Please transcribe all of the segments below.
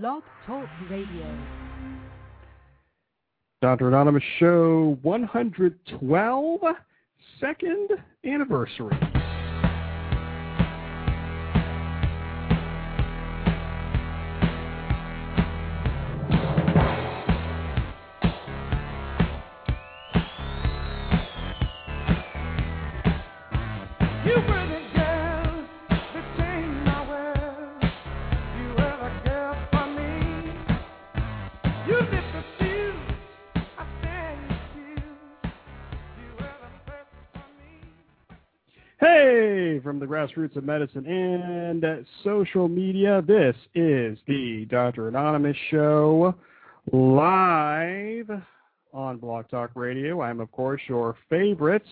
Blog Talk Radio. Dr. Anonymous Show 112, second anniversary. Grassroots of medicine and social media, this is the Dr. Anonymous Show live on Blog Talk Radio. I'm, of course, your favorite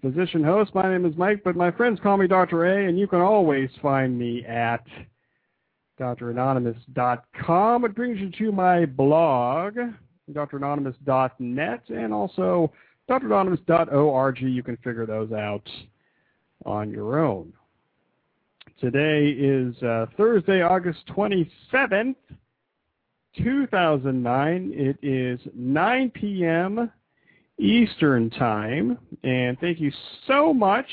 physician host. My name is Mike, but my friends call me Dr. A, and you can always find me at dranonymous.com. It brings you to my blog, dranonymous.net, and also dranonymous.org. You can figure those out on your own. Today is uh, Thursday, August 27th, 2009. It is 9 p.m. Eastern Time, and thank you so much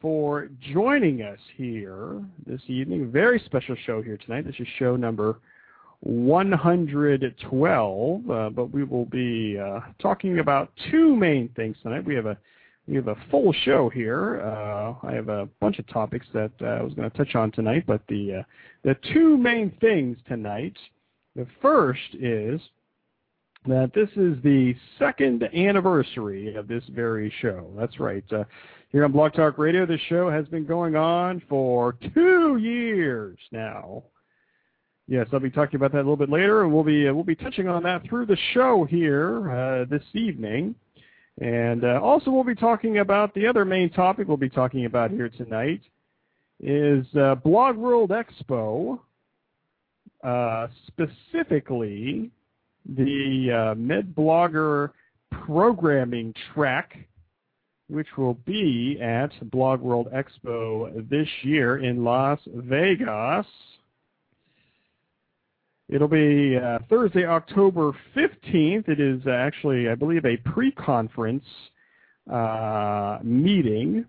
for joining us here this evening. Very special show here tonight. This is show number 112, uh, but we will be uh, talking about two main things tonight. We have a we have a full show here. Uh, I have a bunch of topics that uh, I was going to touch on tonight, but the uh, the two main things tonight. The first is that this is the second anniversary of this very show. That's right. Uh, here on Blog Talk Radio, this show has been going on for two years now. Yes, I'll be talking about that a little bit later, and we'll be uh, we'll be touching on that through the show here uh, this evening. And uh, also, we'll be talking about the other main topic we'll be talking about here tonight is uh, Blog World Expo, uh, specifically the uh, MedBlogger programming track, which will be at Blog World Expo this year in Las Vegas. It'll be uh, Thursday, October 15th. It is actually, I believe, a pre-conference uh, meeting,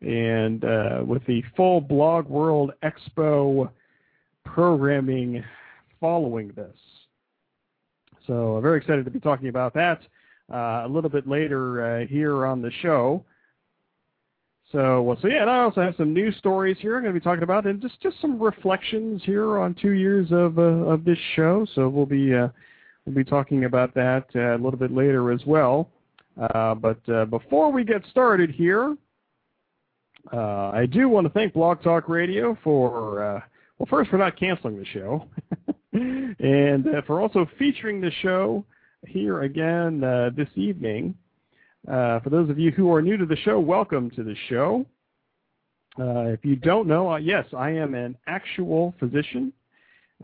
and uh, with the full Blog World Expo programming following this. So I'm very excited to be talking about that uh, a little bit later uh, here on the show. So, well, so yeah, and I also have some news stories here I'm going to be talking about, and just just some reflections here on two years of uh, of this show. So we'll be uh, we'll be talking about that uh, a little bit later as well. Uh, but uh, before we get started here, uh, I do want to thank Blog Talk Radio for well, first for not canceling the show, and for also featuring the show here again this evening. Uh, for those of you who are new to the show, welcome to the show. Uh, if you don't know, uh, yes, I am an actual physician.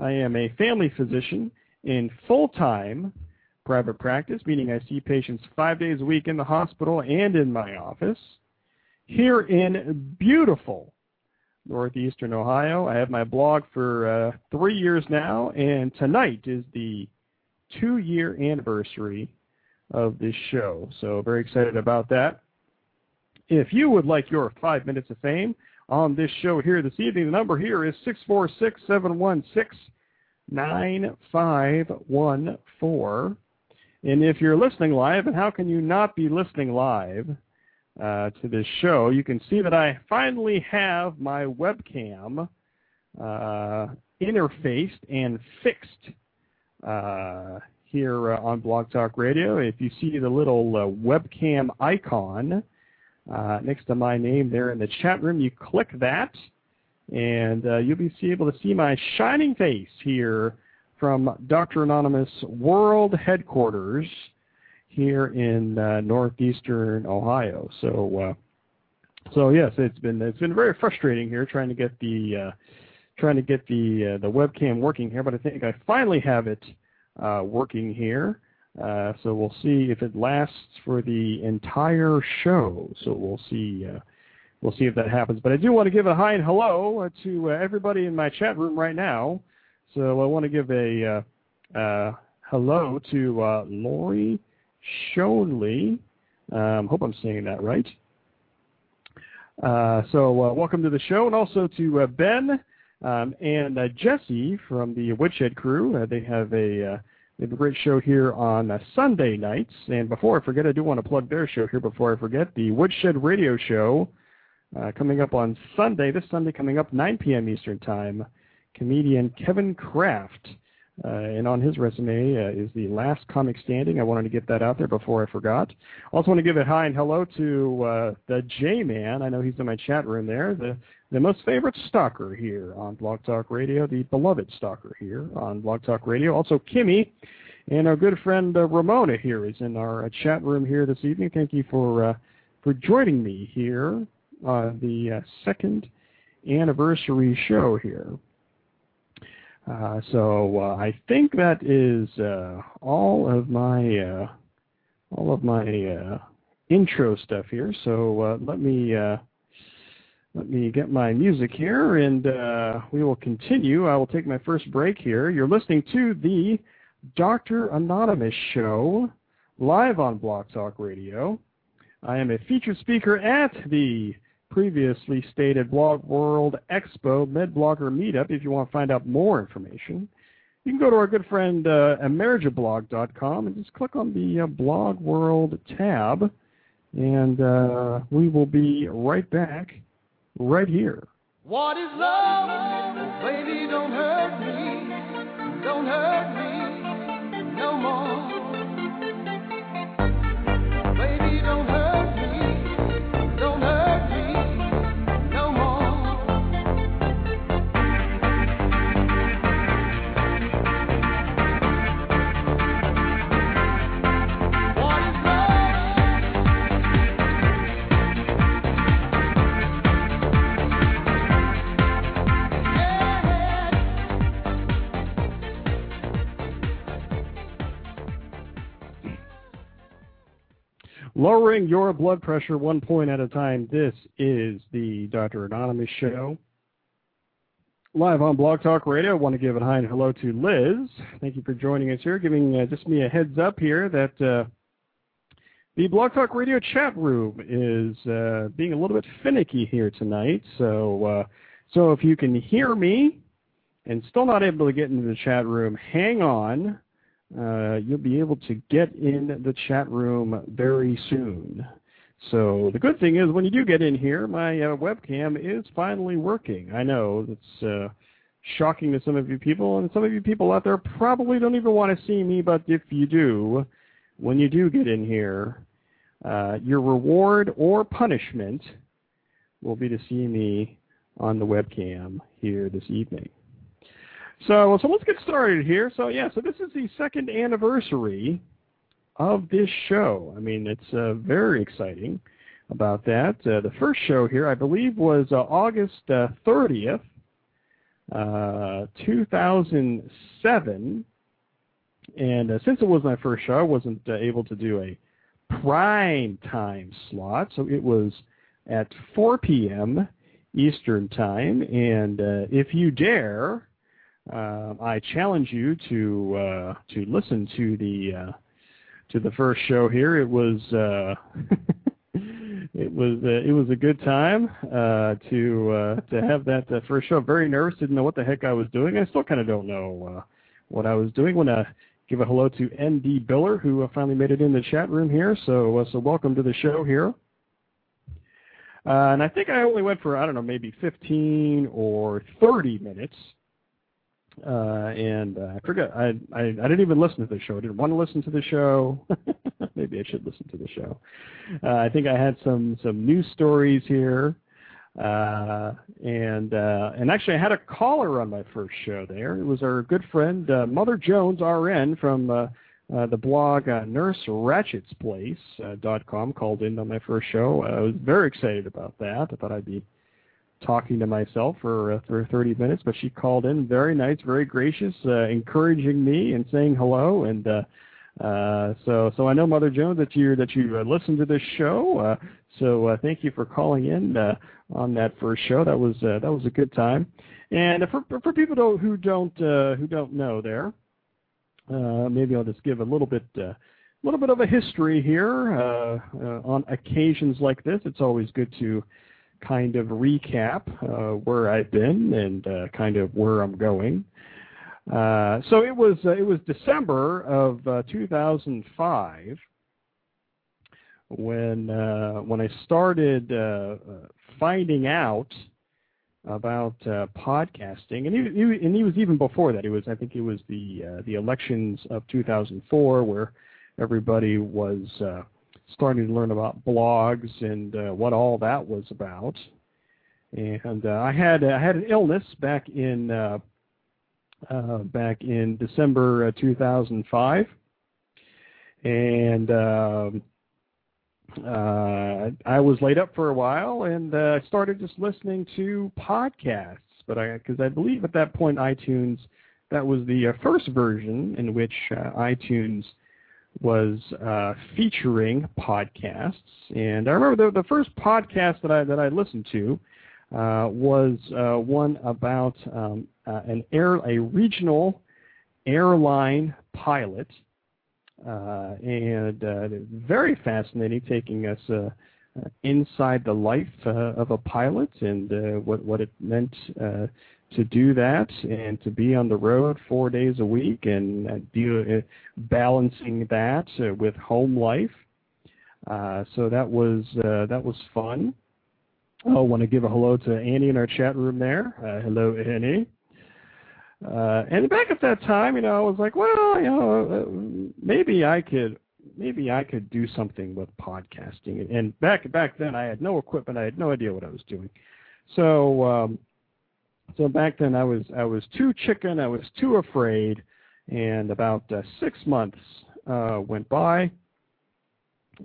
I am a family physician in full-time private practice, meaning I see patients five days a week in the hospital and in my office. Here in beautiful Northeastern Ohio. I have my blog for uh, three years now, and tonight is the two-year anniversary of this show. So very excited about that. If you would like your five minutes of fame on this show here this evening, the number here is 646-716-9514. And if you're listening live, and how can you not be listening live uh, to this show, you can see that I finally have my webcam uh, interfaced and fixed uh, here uh, on Blog Talk Radio. If you see the little uh, webcam icon uh, next to my name there in the chat room, you click that, and uh, you'll be able to see my shining face here from Dr. Anonymous World Headquarters here in uh, northeastern Ohio. So, uh, so yes, it's been it's been very frustrating here trying to get the trying to get the the webcam working here, but I think I finally have it uh, working here. Uh, so we'll see if it lasts for the entire show. So we'll see. Uh, we'll see if that happens. But I do want to give a hi and hello to everybody in my chat room right now. So I want to give a uh, uh, hello to uh, Lori Shonley. Um, hope I'm saying that right. Uh, so uh, welcome to the show, and also to uh, Ben um, and uh, Jesse from the Woodshed crew. Uh, they have a uh, they have a great show here on uh, Sunday nights. And before I forget, I do want to plug their show here. Before I forget, the Woodshed Radio Show uh, coming up on Sunday. This Sunday coming up 9 p.m. Eastern Time. Comedian Kevin Kraft. Uh, and on his resume uh, is the last comic standing. I wanted to get that out there before I forgot. Also want to give a hi and hello to uh, the J-Man. I know he's in my chat room there. The the most favorite stalker here on Blog Talk Radio, the beloved stalker here on Blog Talk Radio. Also Kimmy and our good friend uh, Ramona here is in our uh, chat room here this evening. Thank you for uh, for joining me here on the uh, second anniversary show here. Uh, so uh, I think that is all of my all of my intro stuff here. So let me let me get my music here, and we will continue. I will take my first break here. You're listening to the Dr. Anonymous Show live on Blog Talk Radio. I am a featured speaker at the previously stated Blog World Expo MedBlogger Meetup if you want to find out more information. You can go to our good friend uh, emergiblog.com and just click on the uh, Blog World tab, and uh, we will be right back right here. What is love? Baby, don't hurt me. Don't hurt me no more. Lowering your blood pressure one point at a time. This is the Dr. Anonymous Show. Live on Blog Talk Radio. I want to give a hi and hello to Liz. Thank you for joining us here, giving uh, just me a heads up here that uh, the Blog Talk Radio chat room is uh, being a little bit finicky here tonight. So, uh, so if you can hear me and still not able to get into the chat room, hang on uh, you'll be able to get in the chat room very soon. So the good thing is when you do get in here, my uh, webcam is finally working. I know it's uh, shocking to some of you people, and some of you people out there probably don't even want to see me, but if you do, when you do get in here, uh, your reward or punishment will be to see me on the webcam here this evening. So, so let's get started here. So yeah, so this is the second anniversary of this show. I mean, it's uh, very exciting about that. Uh, the first show here, I believe, was uh, August uh, 30th, uh, 2007. And uh, since it was my first show, I wasn't uh, able to do a prime time slot, so it was at 4 p.m. Eastern Time. And uh, if you dare, uh, I challenge you to uh, to listen to the uh, to the first show here. It was uh, it was uh, it was a good time uh, to to have that first show. Very nervous, didn't know what the heck I was doing. I still kind of don't know what I was doing. Want to give a hello to MD Biller who finally made it in the chat room here. So so welcome to the show here. And I think I only went for I don't know maybe 15 or 30 minutes uh, and uh, I forgot. I, I I didn't even listen to the show. I didn't want to listen to the show. Maybe I should listen to the show. Uh, I think I had some some news stories here, uh, and uh, and actually I had a caller on my first show. There, it was our good friend uh, Mother Jones RN from uh, uh, the blog uh, Nurse Ratched's Place uh, called in on my first show. I was very excited about that. I thought I'd be talking to myself for uh, for 30 minutes, but she called in, very nice, very gracious, uh, encouraging me and saying hello. And uh, uh, so so I know Mother Jones that you that you uh, listen to this show. Uh, So uh, thank you for calling in uh, on that first show. That was uh, that was a good time. And for for people don't, who don't uh, who don't know there, uh, maybe I'll just give a little bit uh, little bit of a history here. Uh, uh, on occasions like this, it's always good to kind of recap uh, where I've been and uh, kind of where I'm going. Uh, so it was uh, it was December of uh, 2005 when uh, when I started finding out about podcasting, and he, and he was even before that. It was I think it was the the elections of 2004 where everybody was starting to learn about blogs and uh, what all that was about. And uh, I had I had an illness back in uh, uh, back in December uh, 2005, and um, uh, I was laid up for a while and uh, started just listening to podcasts. But I, because I believe at that point iTunes, that was the uh, first version in which uh, iTunes was uh, featuring podcasts. And I remember the, the first podcast that I that I listened to uh, was uh, one about um, uh, an air a regional airline pilot uh, and uh, very fascinating, taking us inside the life of a pilot and what what it meant to do that and to be on the road four days a week and uh, uh, balancing that uh, with home life. Uh, so that was uh, that was fun. I want to give a hello to Annie in our chat room there. Uh, hello, Annie. And back at that time, you know, I was like, well, you know, maybe I could, maybe I could do something with podcasting. And back back then, I had no equipment. I had no idea what I was doing. So, um, so back then, I was I was too chicken. I was too afraid. And about uh, six months uh, went by,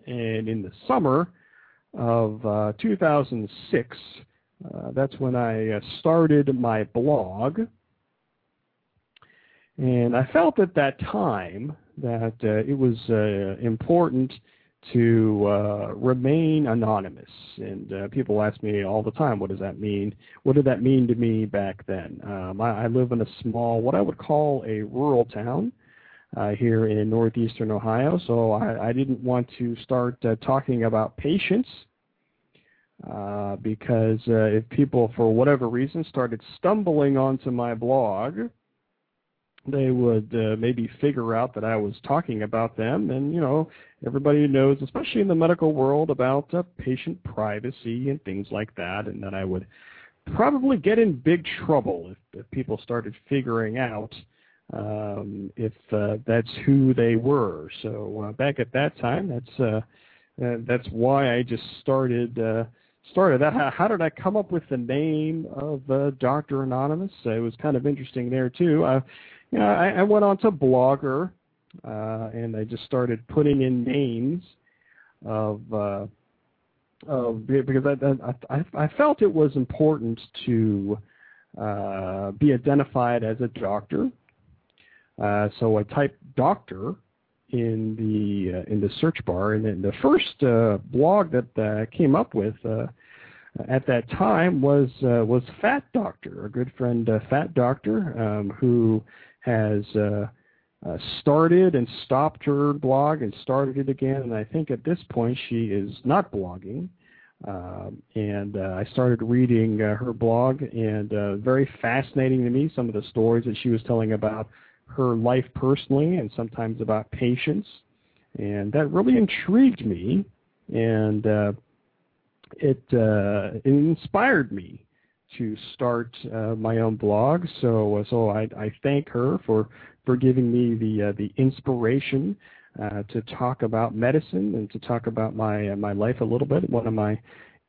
and in the summer of uh, 2006, uh, that's when I uh, started my blog and I felt at that time that uh, it was important to uh, remain anonymous. And uh, people ask me all the time, what does that mean? What did that mean to me back then? Um, I, I live in a small, what I would call a rural town. Uh, here in northeastern Ohio, so I, I didn't want to start uh, talking about patients uh, because uh, if people, for whatever reason, started stumbling onto my blog, they would uh, maybe figure out that I was talking about them. And, you know, everybody knows, especially in the medical world, about uh, patient privacy and things like that. And that I would probably get in big trouble if, if people started figuring out um, if uh, that's who they were. So uh, back at that time, that's uh, uh, that's why I just started uh, started that. How, how did I come up with the name of uh, Doctor Anonymous? Uh, it was kind of interesting there too. Uh, you know, I, I went on to Blogger, uh, and I just started putting in names of uh, of because I, I I felt it was important to uh, be identified as a doctor. Uh, so I typed doctor in the uh, in the search bar, and then the first uh, blog that uh, I came up with uh, at that time was uh, was Fat Doctor, a good friend, uh, Fat Doctor, um, who has uh, uh, started and stopped her blog and started it again. And I think at this point she is not blogging. Um, and uh, I started reading uh, her blog, and uh, very fascinating to me some of the stories that she was telling about her life personally, and sometimes about patients, and that really intrigued me, and it, uh, it inspired me to start uh, my own blog. So uh, so I, I thank her for for giving me the uh, the inspiration uh, to talk about medicine and to talk about my uh, my life a little bit. One of my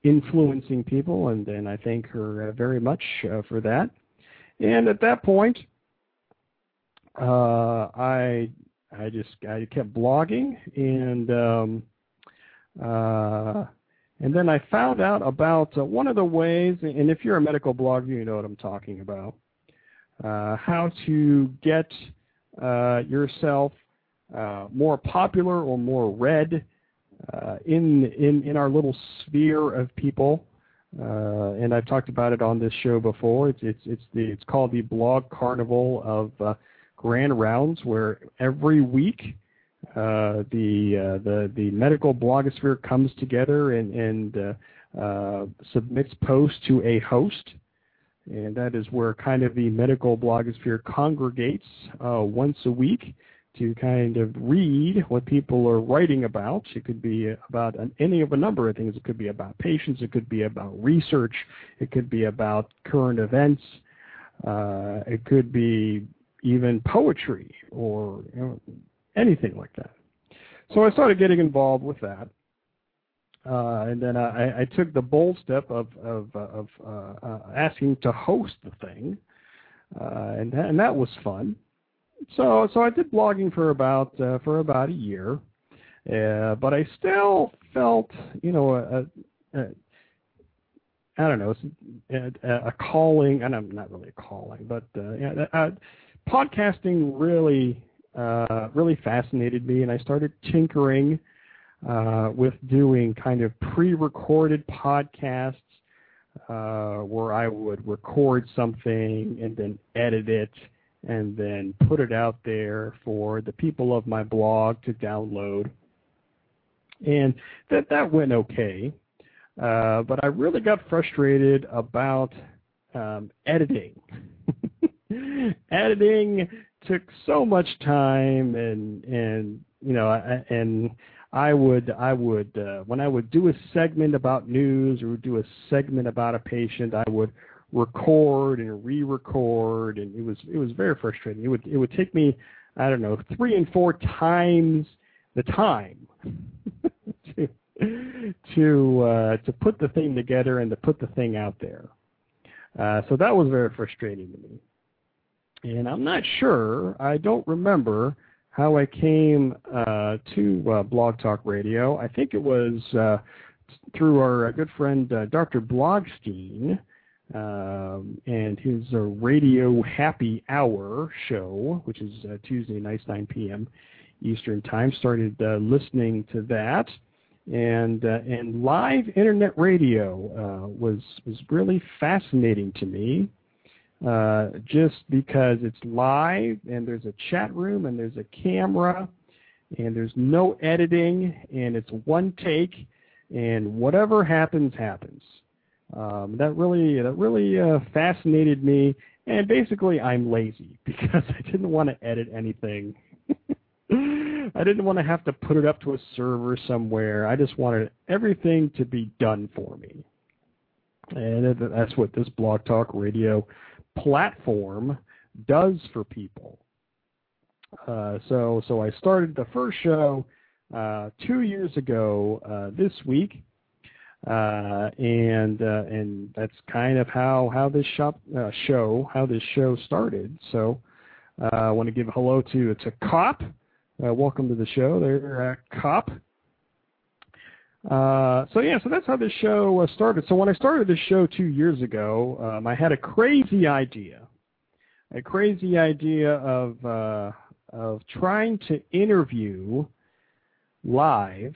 influencing people, and and I thank her uh, very much for that. And at that point, I I just I kept blogging and. Um, and then I found out about uh, one of the ways, and if you're a medical blogger, you know what I'm talking about, uh, how to get uh, yourself uh, more popular or more read uh, in in in our little sphere of people. Uh, and I've talked about it on this show before. It's it's it's the it's called the Blog Carnival of Grand Rounds, where every week the uh, the the medical blogosphere comes together and and uh, uh, submits posts to a host, and that is where kind of the medical blogosphere congregates uh, once a week to kind of read what people are writing about. It could be about an, any of a number of things. It could be about patients. It could be about research. It could be about current events. Uh, it could be even poetry or you know, anything like that. So I started getting involved with that. Uh, and then I, I, took the bold step of, of, of uh, asking to host the thing, uh, and, and that was fun so so I did blogging for about uh, for about a year, uh, but I still felt you know a, a, a I don't know a, a calling, and I'm not really a calling, but uh, yeah, uh, podcasting really really fascinated me, and I started tinkering uh, with doing kind of pre-recorded podcasts uh, where I would record something and then edit it and then put it out there for the people of my blog to download. And that that went okay, uh, but I really got frustrated about um, editing. editing took so much time, and and you know, and I would I would uh, when I would do a segment about news or do a segment about a patient, I would record and re-record, and it was it was very frustrating. It would it would take me I don't know three and four times the time to to uh, to put the thing together and to put the thing out there. Uh, so that was very frustrating to me. And I'm not sure. I don't remember how I came uh, to uh, Blog Talk Radio. I think it was uh, through our good friend uh, Dr. Blogstein um, and his uh, Radio Happy Hour show, which is uh, Tuesday nights 9 p.m. Eastern Time. Started uh, listening to that, and uh, and live internet radio uh, was was really fascinating to me. Uh, just because it's live and there's a chat room and there's a camera and there's no editing and it's one take and whatever happens happens um, that really that really uh, fascinated me. And basically, I'm lazy because I didn't want to edit anything. I didn't want to have to put it up to a server somewhere. I just wanted everything to be done for me. And that's what this Blog Talk Radio platform does for people. Uh, so, so I started the first show uh, two years ago uh, this week, uh, and uh, and that's kind of how how this shop uh, show how this show started. So I want to give a hello to to Cop. Welcome to the show, there, uh, so yeah, so that's how this show started. So when I started this show two years ago, um, I had a crazy idea, a crazy idea of of trying to interview live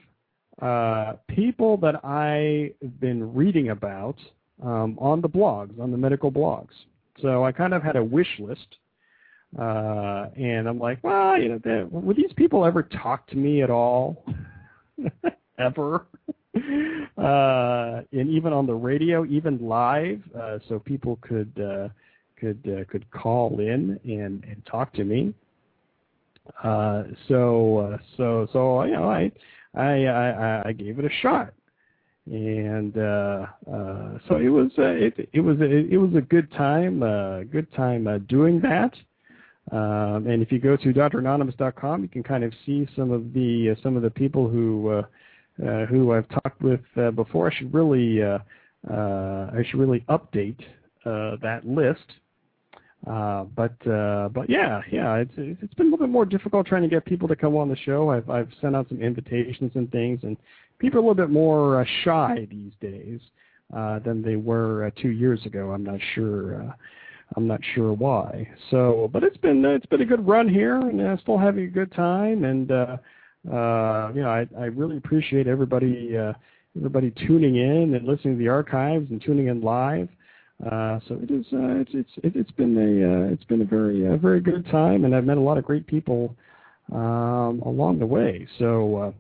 uh, people that I've been reading about um, on the blogs, on the medical blogs. So I kind of had a wish list, uh, and I'm like, well, you know, would these people ever talk to me at all, ever? uh, and even on the radio, even live, uh, so people could uh, could uh, could call in and and talk to me. Uh, so uh, so so you know I I, I, I gave it a shot, and so it was it, it was a, it was a good time, uh, good time doing that. Um, and if you go to dranonymous.com, you can kind of see some of the some of the people who who I've talked with uh, before. I should really uh, uh, I should really update uh, that list. Uh, but uh, but yeah, yeah, it's it's been a little bit more difficult trying to get people to come on the show. I've I've sent out some invitations and things, and people are a little bit more uh, shy these days uh, than they were uh, two years ago. I'm not sure. Uh, I'm not sure why. So, but it's been it's been a good run here, and uh, still having a good time. And uh, uh, I, I really appreciate everybody uh, everybody tuning in and listening to the archives and tuning in live. Uh, so it is uh, it's it's it, it's been a uh, it's been a very uh, very good time, and I've met a lot of great people um, along the way. So uh,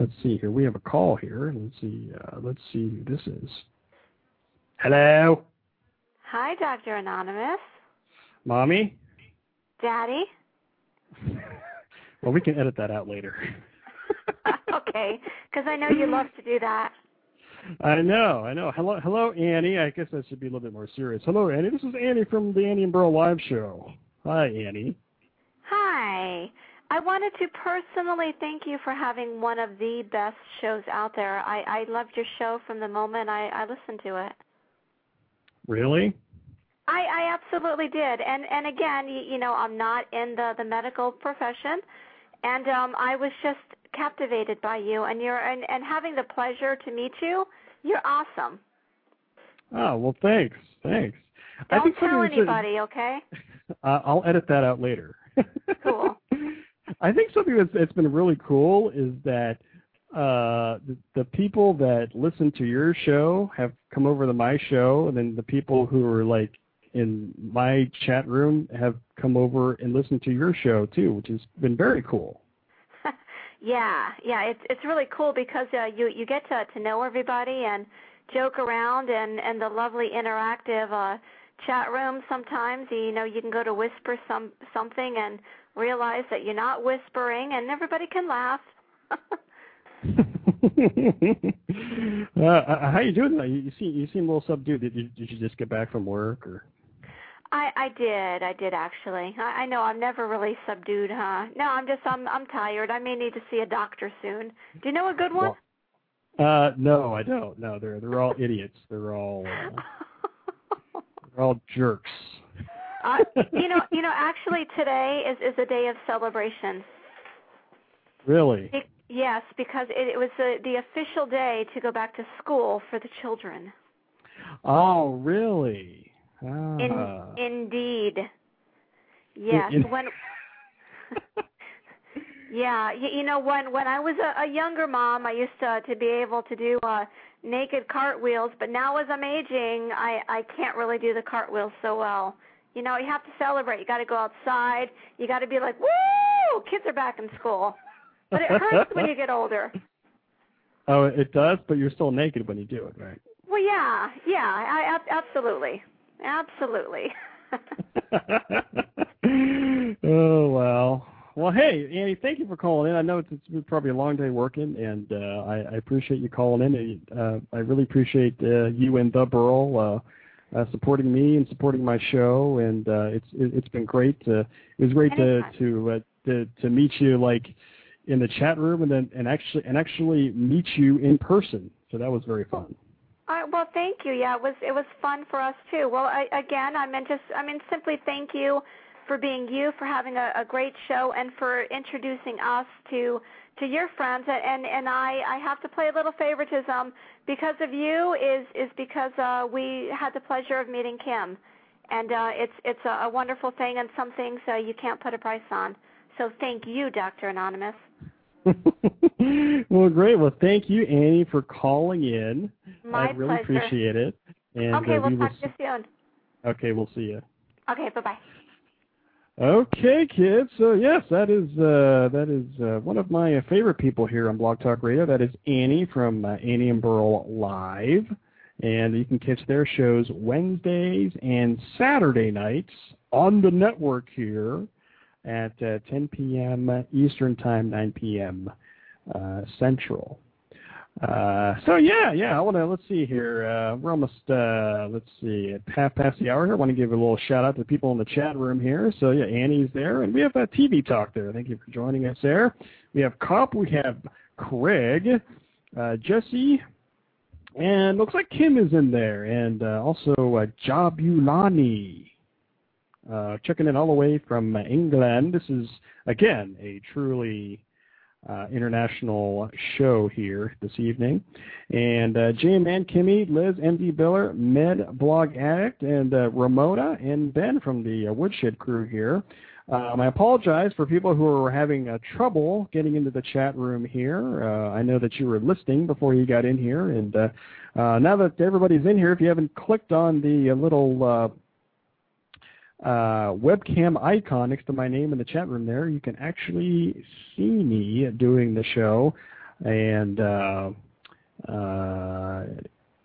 let's see here. We have a call here. Let's see. Uh, let's see who this is. Hello, Hi, Dr. Anonymous. mommy. Daddy? Well, we can edit that out later. okay, because I know you love to do that. I know, I know. Hello, hello, Annie. I guess I should be a little bit more serious. Hello, Annie. This is Annie from the Annie and Burl Live Show. Hi, Annie. Hi. I wanted to personally thank you for having one of the best shows out there. I, I loved your show from the moment I, I listened to it. Really? I, I absolutely did. And and again, you, you know, I'm not in the, the medical profession and um I was just captivated by you and you're and, and having the pleasure to meet you. You're awesome. Oh well, thanks, thanks. I Don't think tell anybody, okay? Uh, I'll edit that out later. Cool. I think something that's, that's been really cool is that uh, the, the people that listen to your show have come over to my show, and then the people who are like in my chat room have come over and listened to your show too, which has been very cool. yeah, yeah, it's it's really cool because uh, you you get to to know everybody and joke around and and the lovely interactive uh chat room sometimes you know you can go to whisper some something and realize that you're not whispering and everybody can laugh. uh, how you doing? though? You, you seem you seem a little subdued. Did you, did you just get back from work or? I I did. I did actually. I, I know I'm never really subdued, huh? No, I'm just I'm I'm tired. I may need to see a doctor soon. Do you know a good one? Uh, no, I don't. No, they're they're all idiots. They're all uh, they're all jerks. uh, you know, you know, actually today is is a day of celebration. Really? Be- yes, because it, it was the the official day to go back to school for the children. Oh, really? Ah. In, indeed. Yes, in- when Yeah, you, you know when when I was a, a younger mom, I used to to be able to do uh naked cartwheels, but now as I'm aging, I I can't really do the cartwheels so well. You know, you have to celebrate. You got to go outside. You got to be like, "Woo! Kids are back in school." But it hurts when you get older. oh, it does, but you're still naked when you do it, right? Well, yeah, yeah, I, I absolutely, absolutely. oh well. Well, hey, Annie, thank you for calling in. I know it's, it's been probably a long day working, and uh, I, I appreciate you calling in. Uh, I really appreciate uh, you and the Burl uh, uh, supporting me and supporting my show, and uh, it's it, it's been great. Uh, it was great to Anytime. to, uh, to to meet you like in the chat room, and then and actually and actually meet you in person. So that was very fun. Uh, well, thank you. Yeah, it was it was fun for us too. Well, I, again, I mean just I mean simply thank you for being you, for having a, a great show, and for introducing us to to your friends. And and, I I have to play a little favoritism because of you is is because uh, we had the pleasure of meeting Kim, and uh, it's it's a, a wonderful thing, and some things uh, you can't put a price on. So thank you, Dr. Anonymous. well, great. Well, thank you, Annie, for calling in. My I really pleasure. appreciate it. And okay, uh, we'll we will talk to you soon. Okay, we'll see you. Okay, bye bye. Okay, kids. So yes, that is uh, that is uh, one of my favorite people here on Blog Talk Radio. That is Annie from uh, Annie and Burl Live, and you can catch their shows Wednesdays and Saturday nights on the network here at uh, 10 p.m. Eastern Time, 9 p.m. Uh, Central. Uh, so yeah, yeah. I want to let's see here. Uh, we're almost uh, let's see at half past the hour here. I want to give a little shout out to the people in the chat room here. So yeah, Annie's there, and we have a TV talk there. Thank you for joining us there. We have Cop, we have Craig, uh, Jesse, and looks like Kim is in there, and also uh, Jabulani. Uh, checking in all the way from uh, England. This is again a truly uh, international show here this evening. And uh, Jim and Kimmy, Liz, MD Biller, Med Blog Addict, and uh, Ramona and Ben from the uh, Woodshed crew here. Um, I apologize for people who are having uh, trouble getting into the chat room here. Uh, I know that you were listening before you got in here, and uh, uh, now that everybody's in here, if you haven't clicked on the uh, little uh, webcam icon next to my name in the chat room there, you can actually see me doing the show, and uh, uh,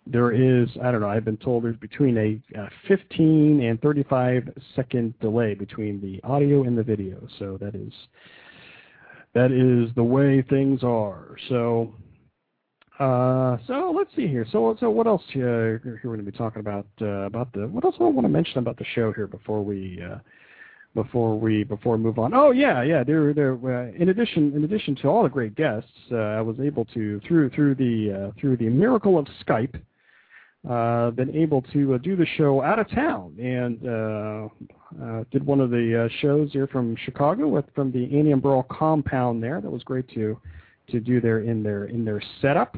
there is, I don't know, I've been told there's between a uh, 15 and 35 second delay between the audio and the video. So that is that is the way things are. So uh, so let's see here. So so what else uh, here we're going to be talking about uh, about the what else do I want to mention about the show here before we uh, before we before we move on. Oh yeah, yeah. There there. Uh, in addition in addition to all the great guests, uh, I was able to through through the uh, through the miracle of Skype uh, been able to uh, do the show out of town and uh, uh, did one of the uh, shows here from Chicago with from the Annie and Burl compound there. That was great to to do there in their in their setup.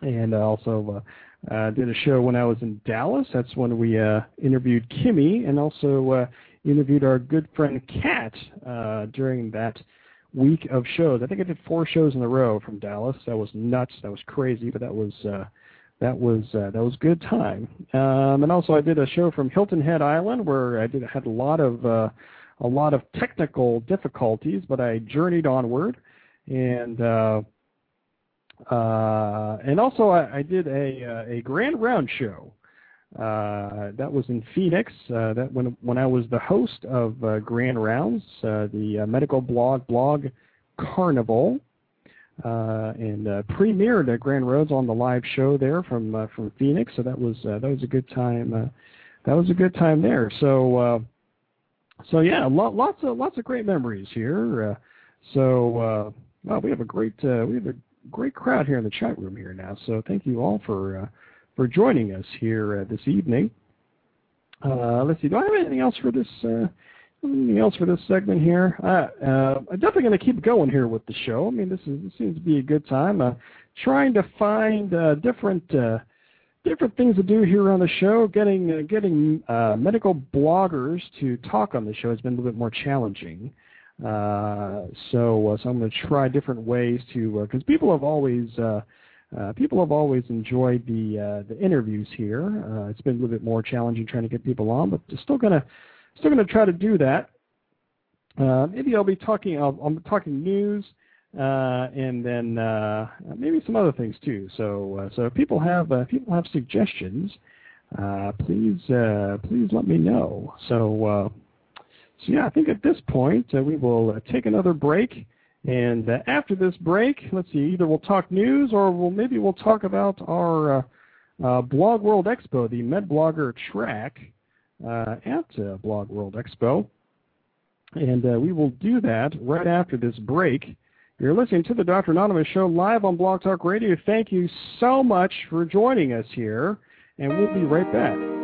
And I also uh, uh, did a show when I was in Dallas. That's when we uh, interviewed Kimmy and also uh, interviewed our good friend Kat during that week of shows. I think I did four shows in a row from Dallas. That was nuts. That was crazy, but that was uh, that was uh, that was good time. Um, and also I did a show from Hilton Head Island where I did had a lot of uh, a lot of technical difficulties, but I journeyed onward, and uh, uh, and also I, I did a uh, a grand round show. That was in Phoenix. That when when I was the host of Grand Rounds, the medical blog blog Carnival uh, and uh, premiered at Grand Rounds on the live show there from uh, from Phoenix. So that was that was a good time. That was a good time there. So so yeah, lo- lots of lots of great memories here. So well, we have a great uh, we have a great crowd here in the chat room here now. So thank you all for uh, for joining us here uh, this evening. Uh, let's see. Do I have anything else for this? Uh, Anything else for this segment here? I'm definitely going to keep going here with the show. I mean, this, is, this seems to be a good time. Trying to find different different things to do here on the show. Getting uh, getting uh, medical bloggers to talk on the show has been a little bit more challenging. Uh, so uh, so I'm going to try different ways to because uh, people have always. Uh, people have always enjoyed the the interviews here. It's been a little bit more challenging trying to get people on, but still going to Still to try to do that. Maybe I'll be talking. I'll, be talking news, uh, and then uh, maybe some other things too. So, uh, so if people have uh, people have suggestions, please please let me know. So yeah, I think at this point uh, we will uh, take another break, and uh, after this break, let's see, either we'll talk news or we'll maybe we'll talk about our uh, uh, Blog World Expo, the MedBlogger track uh, at Blog World Expo. And we will do that right after this break. You're listening to the Dr. Anonymous Show live on Blog Talk Radio. Thank you so much for joining us here, and we'll be right back.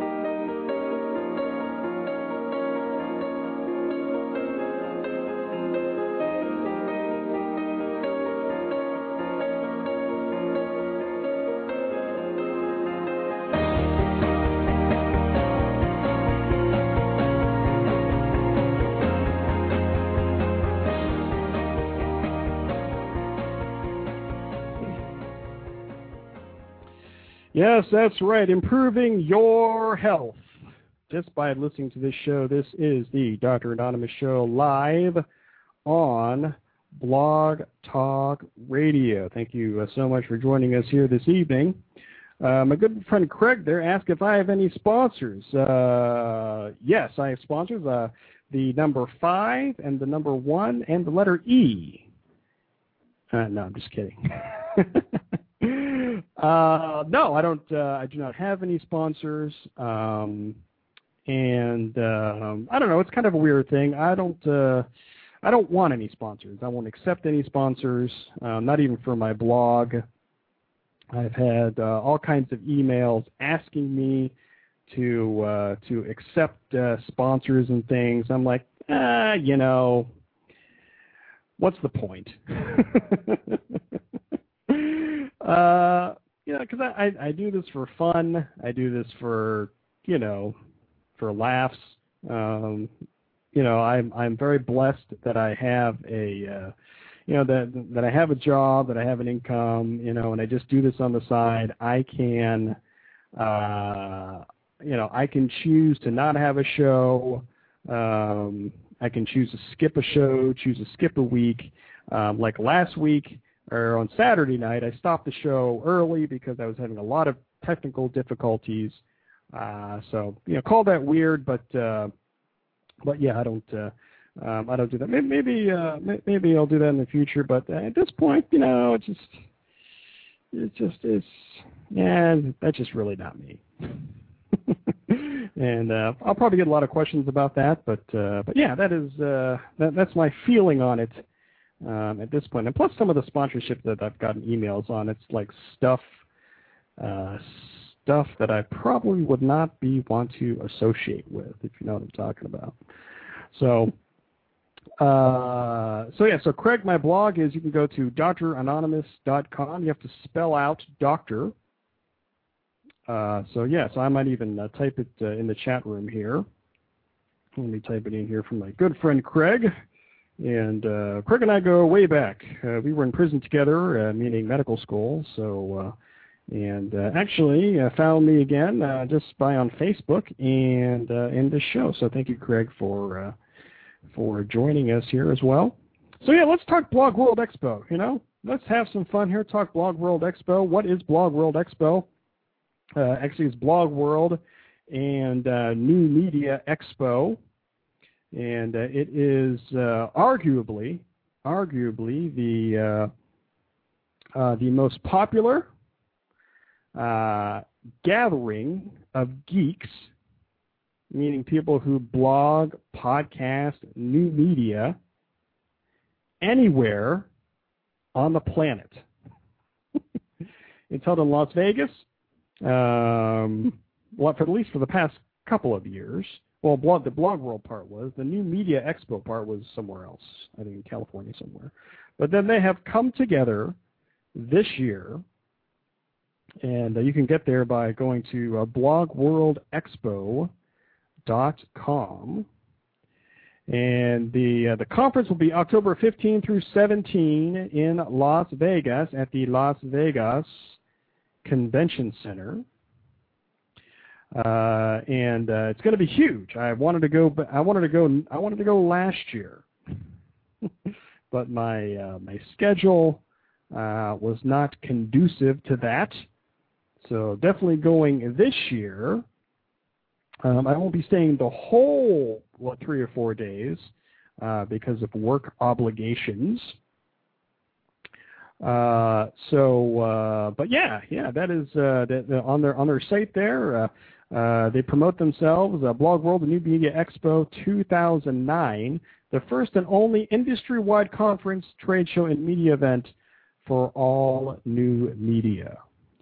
Yes, that's right. Improving your health just by listening to this show. This is the Dr. Anonymous Show live on Blog Talk Radio. Thank you uh, so much for joining us here this evening. Uh, my good friend Craig there asked if I have any sponsors. Uh, yes, I have sponsors. Uh, the number five and the number one and the letter E. Uh, no, I'm just kidding. Uh, no, I don't. Uh, I do not have any sponsors, um, and um, I don't know. It's kind of a weird thing. I don't. Uh, I don't want any sponsors. I won't accept any sponsors. Uh, not even for my blog. I've had uh, all kinds of emails asking me to uh, to accept uh, sponsors and things. I'm like, ah, you know, what's the point? uh, you know, because I, I I do this for fun. I do this for you know, for laughs. Um, you know, I'm I'm very blessed that I have a, uh, you know, that that I have a job, that I have an income, you know, and I just do this on the side. I can, uh, you know, I can choose to not have a show. Um, I can choose to skip a show, choose to skip a week. Um, like last week or on Saturday night, I stopped the show early because I was having a lot of technical difficulties. Uh, so you know, call that weird, but uh, but yeah, I don't uh, um, I don't do that. Maybe maybe, uh, maybe I'll do that in the future, but at this point, you know, it's just it just is yeah, that's just really not me. and uh, I'll probably get a lot of questions about that, but uh, but yeah, that is uh, that, that's my feeling on it um, at this point. And plus, some of the sponsorship that I've gotten emails on, it's like stuff uh, stuff that I probably would not be want to associate with, if you know what I'm talking about. So. Uh, so yeah, so Craig, my blog is you can go to dranonymous.com. You have to spell out doctor uh, so yes, I might even uh, type it uh, in the chat room here. Let me type it in here from my good friend Craig. And uh, Craig and I go way back. Uh, we were in prison together, meaning medical school. So, and actually found me again just by on Facebook and in this show. So thank you, Craig, for for joining us here as well. So yeah, let's talk Blog World Expo. You know, let's have some fun here. Talk Blog World Expo. What is Blog World Expo? Uh, actually, it's Blog World and uh, New Media Expo, and uh, it is uh, arguably, arguably the uh, uh, the most popular gathering of geeks, meaning people who blog, podcast, new media anywhere on the planet. it's held in Las Vegas um, well, for at least for the past couple of years. Well, blog, the blog world part was the new media expo part was somewhere else. I think in California somewhere. But then they have come together this year, and uh, you can get there by going to uh, blogworldexpo.com. And the uh, the conference will be October 15 through 17 in Las Vegas at the Las Vegas Convention Center. Uh, and uh, it's going to be huge. I wanted to go. I wanted to go. I wanted to go last year, but my uh, my schedule uh, was not conducive to that. So definitely going this year. Um, I won't be staying the whole what three or four days uh, because of work obligations. Uh, so, uh, but yeah, yeah, that is uh, that, on their on their site there. Uh, they promote themselves. Uh, Blog World, the New Media Expo 2009, the first and only industry-wide conference, trade show, and media event for all new media.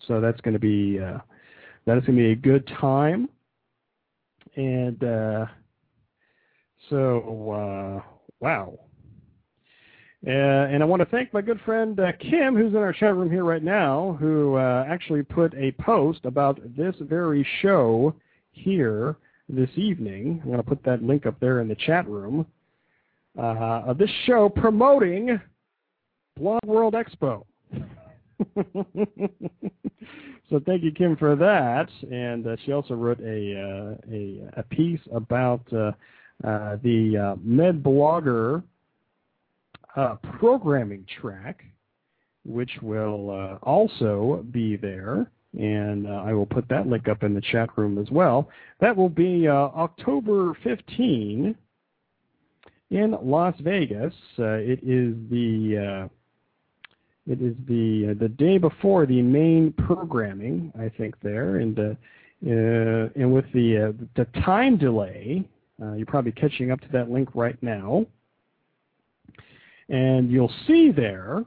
So that's going to be uh, that is going to be a good time. And uh, so, uh, wow, uh, and I want to thank my good friend uh, Kim, who's in our chat room here right now, who uh, actually put a post about this very show here this evening. I'm going to put that link up there in the chat room uh, of this show promoting Blog World Expo. so thank you, Kim, for that. And uh, she also wrote a uh, a, a, piece about the Med Blogger programming track, which will uh, also be there. And uh, I will put that link up in the chat room as well. That will be uh, October 15 in Las Vegas. Uh, it is the uh, it is the the day before the main programming, I think there, and and with the the time delay, you're probably catching up to that link right now. And you'll see there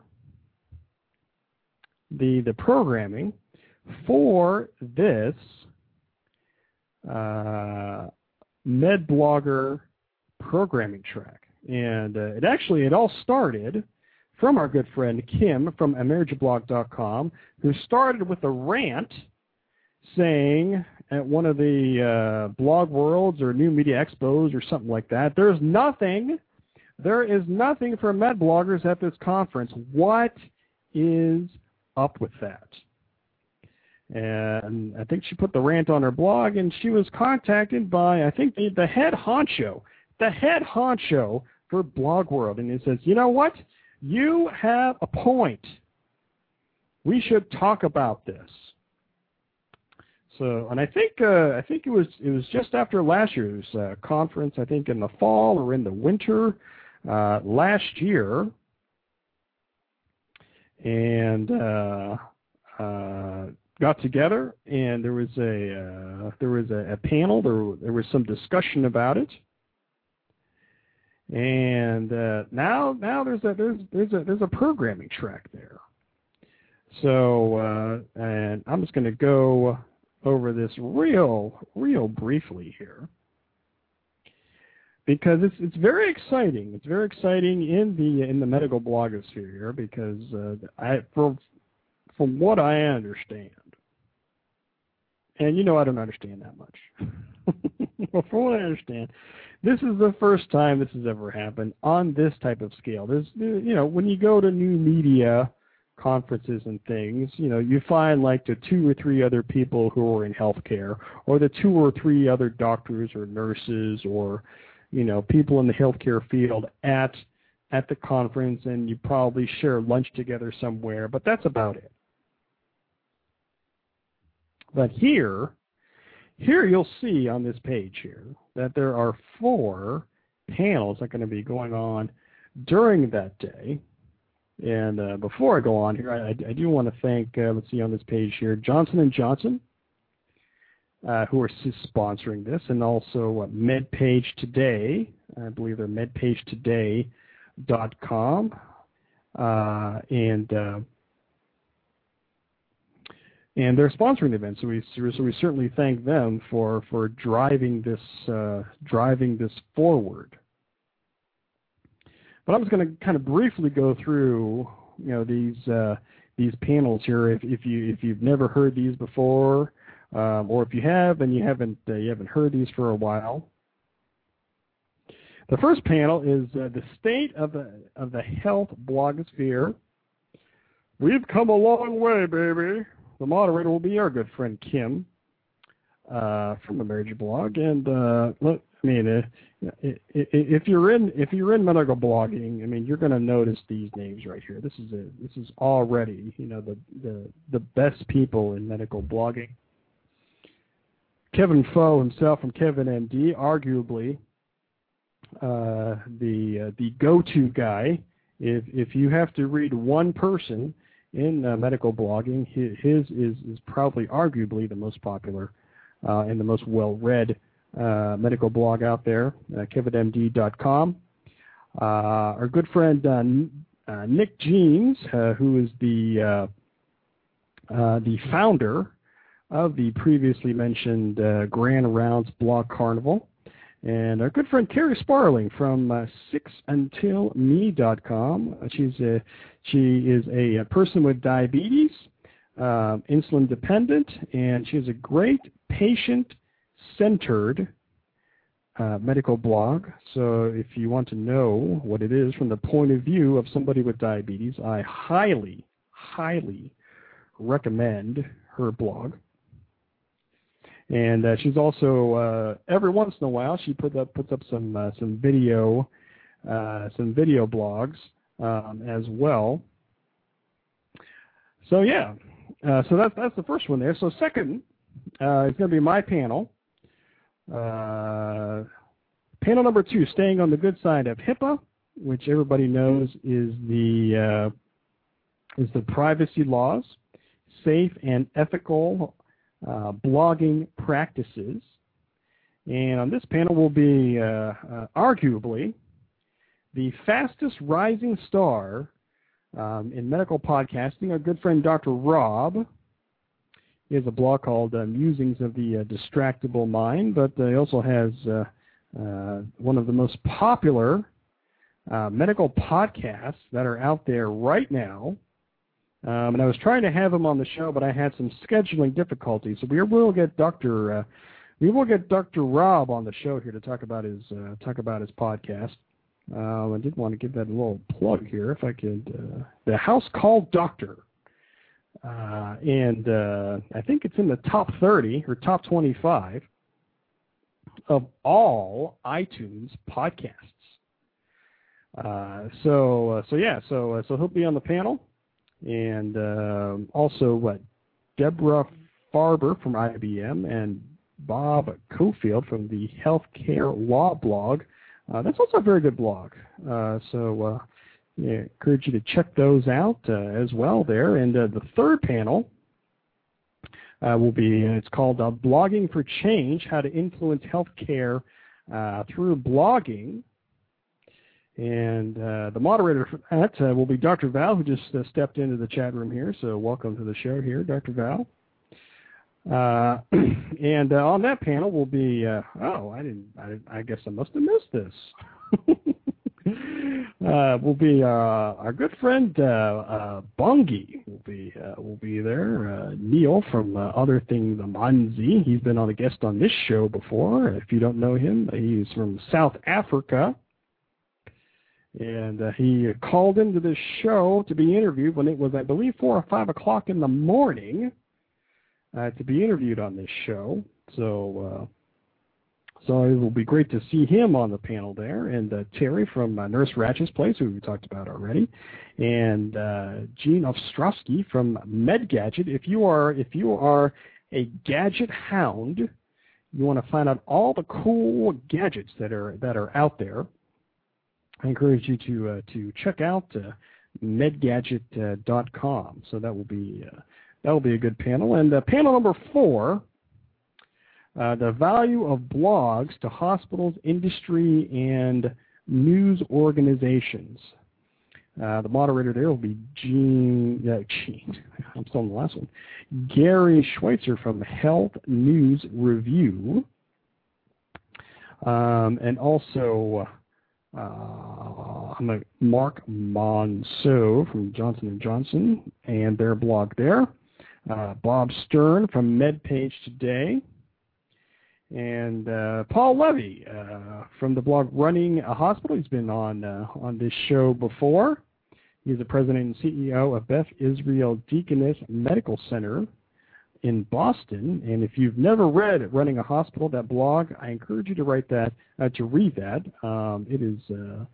the, the programming for this uh, MedBlogger programming track. And uh, it actually, it all started from our good friend Kim from emergeblog.com, who started with a rant saying, at one of the uh, blog worlds or new media expos or something like that. There's nothing. There is nothing for med bloggers at this conference. What is up with that? And I think she put the rant on her blog, and she was contacted by I think the, the head honcho, the head honcho for Blog World, and he says, you know what? You have a point. We should talk about this. So, and I think uh, I think it was it was just after last year's uh, conference. I think in the fall or in the winter last year, and uh, uh, got together, and there was a uh, there was a, a panel. There there was some discussion about it, and uh, now now there's a there's there's a there's a programming track there. So uh, and I'm just going to go over this real real briefly here because it's it's very exciting. It's very exciting in the in the medical blogosphere here because uh, I from from what I understand, and you know I don't understand that much. but from what I understand, this is the first time this has ever happened on this type of scale. There's you know when you go to new media conferences and things, you know, you find like the two or three other people who are in healthcare, or the two or three other doctors or nurses or you know people in the healthcare field at at the conference, and you probably share lunch together somewhere, but that's about it. But here, here you'll see on this page here that there are four panels that are going to be going on during that day. And uh, before I go on here, I, I do want to thank, uh, let's see on this page here, Johnson & Johnson, who are sponsoring this, and also uh, MedPage Today. I believe they're medpagetoday.com. Uh, and uh, and they're sponsoring the event, so we so we certainly thank them for for driving this uh, driving this forward. But I'm just going to kind of briefly go through you know these uh, these panels here. If if you if you've never heard these before, um, or if you have and you haven't uh, you haven't heard these for a while. The first panel is uh, the state of the of the health blogosphere. We've come a long way, baby. The moderator will be our good friend Kim uh, from Emerge Blog, and uh, look, I mean, uh, if you're in if you're in medical blogging, I mean, you're going to notice these names right here. This is a this is already you know the the the best people in medical blogging. Kevin Pho himself from Kevin MD, arguably uh, the uh, the go-to guy. If if you have to read one person in uh, medical blogging, his, his, is is probably arguably the most popular uh, and the most well-read uh, medical blog out there. Uh, KevinMD.com. Our good friend Nick Genes, who is the the founder of the previously mentioned uh, Grand Rounds Blog Carnival. And our good friend Kerri Sparling from uh, sixuntilme.com. Uh, she's a, she is a, a person with diabetes, uh, insulin dependent, and she has a great patient-centered uh, medical blog. So if you want to know what it is from the point of view of somebody with diabetes, I highly, highly recommend her blog. And uh, she's also uh, every once in a while she put up puts up some uh, some video uh, some video blogs um, as well. So yeah, uh, so that's that's the first one there. So second uh, is going to be my panel. panel number two, staying on the good side of HIPAA, which everybody knows is the is the privacy laws, safe and ethical uh, blogging practices. And on this panel will be uh, uh, arguably the fastest rising star um, in medical podcasting, our good friend Dr. Rob. He has a blog called uh, Musings of the uh, Distractible Mind, but he also has one of the most popular medical podcasts that are out there right now Um, and I was trying to have him on the show, but I had some scheduling difficulties. So we will get Dr. Uh, we will get Dr. Rob on the show here to talk about his uh, talk about his podcast. Um, I did want to give that a little plug here, if I could. Uh, the House Call Doctor, uh, and uh, I think it's in the top 30 or top 25 of all iTunes podcasts. Uh, so uh, so yeah, so uh, so he'll be on the panel, and um also what Deborah Farber from IBM and Bob Coffield from the Healthcare Law blog. Uh, that's also a very good blog. Uh, so uh, yeah, encourage you to check those out uh, as well there. And uh, the third panel uh, will be, it's called Blogging for Change, How to Influence Healthcare Through Blogging. And uh, the moderator for that uh, will be Dr. Val, who just uh, stepped into the chat room here. So welcome to the show here, Dr. Val. Uh, and uh, on that panel will be, uh, oh, I didn't, I, I guess I must have missed this. will be our good friend Bongi will be will be there. Neil from Other Things Amanzi. He's been on a guest on this show before. If you don't know him, he's from South Africa. And uh, he called into this show to be interviewed when it was, I believe, four or five o'clock in the morning uh, to be interviewed on this show. So, uh, so it will be great to see him on the panel there, and uh, Terry from uh, Nurse Ratched's Place, who we talked about already, and uh, Gene Ostrovsky from MedGadget. If you are if you are a gadget hound, you want to find out all the cool gadgets that are that are out there. I encourage you to uh, to check out uh, medgadget.com. So that will be uh, that will be a good panel. And uh, panel number four, uh, the value of blogs to hospitals, industry, and news organizations. Uh, the moderator there will be Gene, uh, Gene, I'm still on the last one, Gary Schwitzer from Health News Review. Um, and also uh, I'm Marc Monseau from Johnson & Johnson and their blog there uh, Bob Stern from MedPage Today, and uh, Paul Levy uh, from the blog Running a Hospital. He's been on uh, on this show before. He's the president and CEO of Beth Israel Deaconess Medical Center in Boston. And if you've never read Running a Hospital, that blog, I encourage you to write that, uh, to read that. Um, it is uh,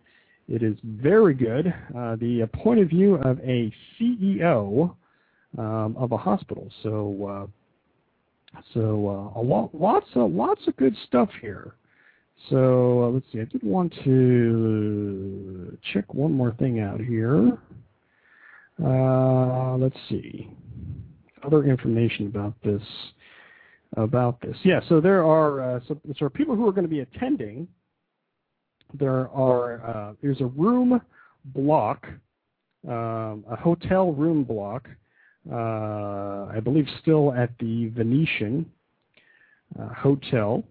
it is very good. Uh, the point of view of a CEO um, of a hospital. So uh, so uh, a lot, lots of lots of good stuff here. So uh, let's see. I did want to check one more thing out here. Uh, let's see. Other information about this. About this, yeah. So there are uh, so, so people who are going to be attending. There are uh, there's a room block, um, a hotel room block uh, I believe still at the Venetian uh, Hotel.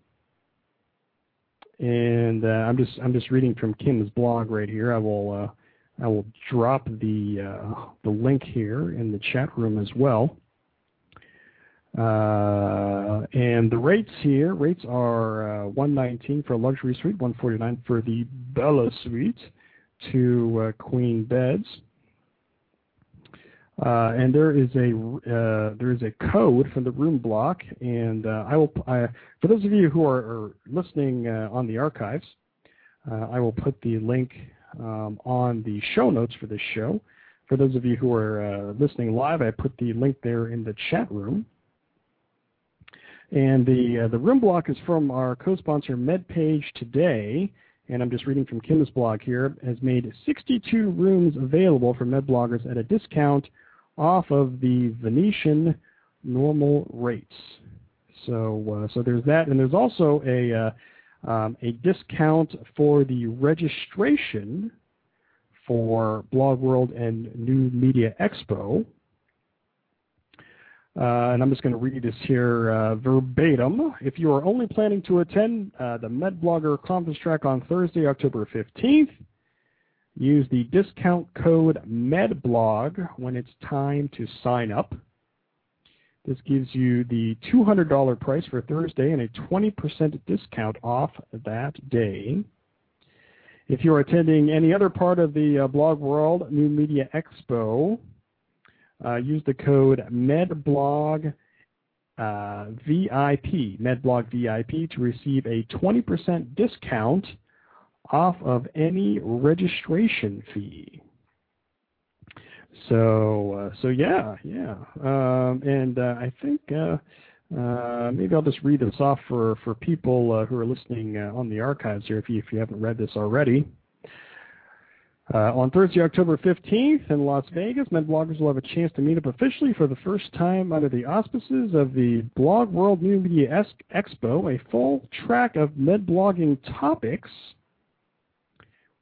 And uh, I'm just I'm just reading from Kim's blog right here. I will I will drop the the link here in the chat room as well. Uh, and the rates here, rates are uh, 119 for a luxury suite, 149 for the Bella suite, two uh, queen beds. Uh, and there is a uh, there is a code for the room block, and uh, I will I, for those of you who are, are listening on the archives, I will put the link um, on the show notes for this show. For those of you who are listening live, I put the link there in the chat room. And the the room block is from our co-sponsor MedPage Today, and I'm just reading from Kim's blog here, has made 62 rooms available for med bloggers at a discount off of the Venetian normal rates. So, uh, so there's that, and there's also a uh, um, a discount for the registration for Blog World and New Media Expo. Uh, and I'm just going to read this here uh, verbatim. If you are only planning to attend uh, the MedBlogger conference track on Thursday, October 15th, use the discount code MEDBLOG when it's time to sign up. This gives you the $200 price for Thursday and a 20% discount off that day. If you're attending any other part of the uh, Blog World New Media Expo, use the code MEDBLOG uh, VIP, MedBlog VIP, to receive a 20% discount off of any registration fee. So, uh, so yeah, yeah, um, and uh, I think uh, uh, maybe I'll just read this off for for people uh, who are listening uh, on the archives here. If you if you haven't read this already. Uh, on Thursday, October 15th in Las Vegas, MedBloggers will have a chance to meet up officially for the first time under the auspices of the Blog World New Media Expo. A full track of MedBlogging topics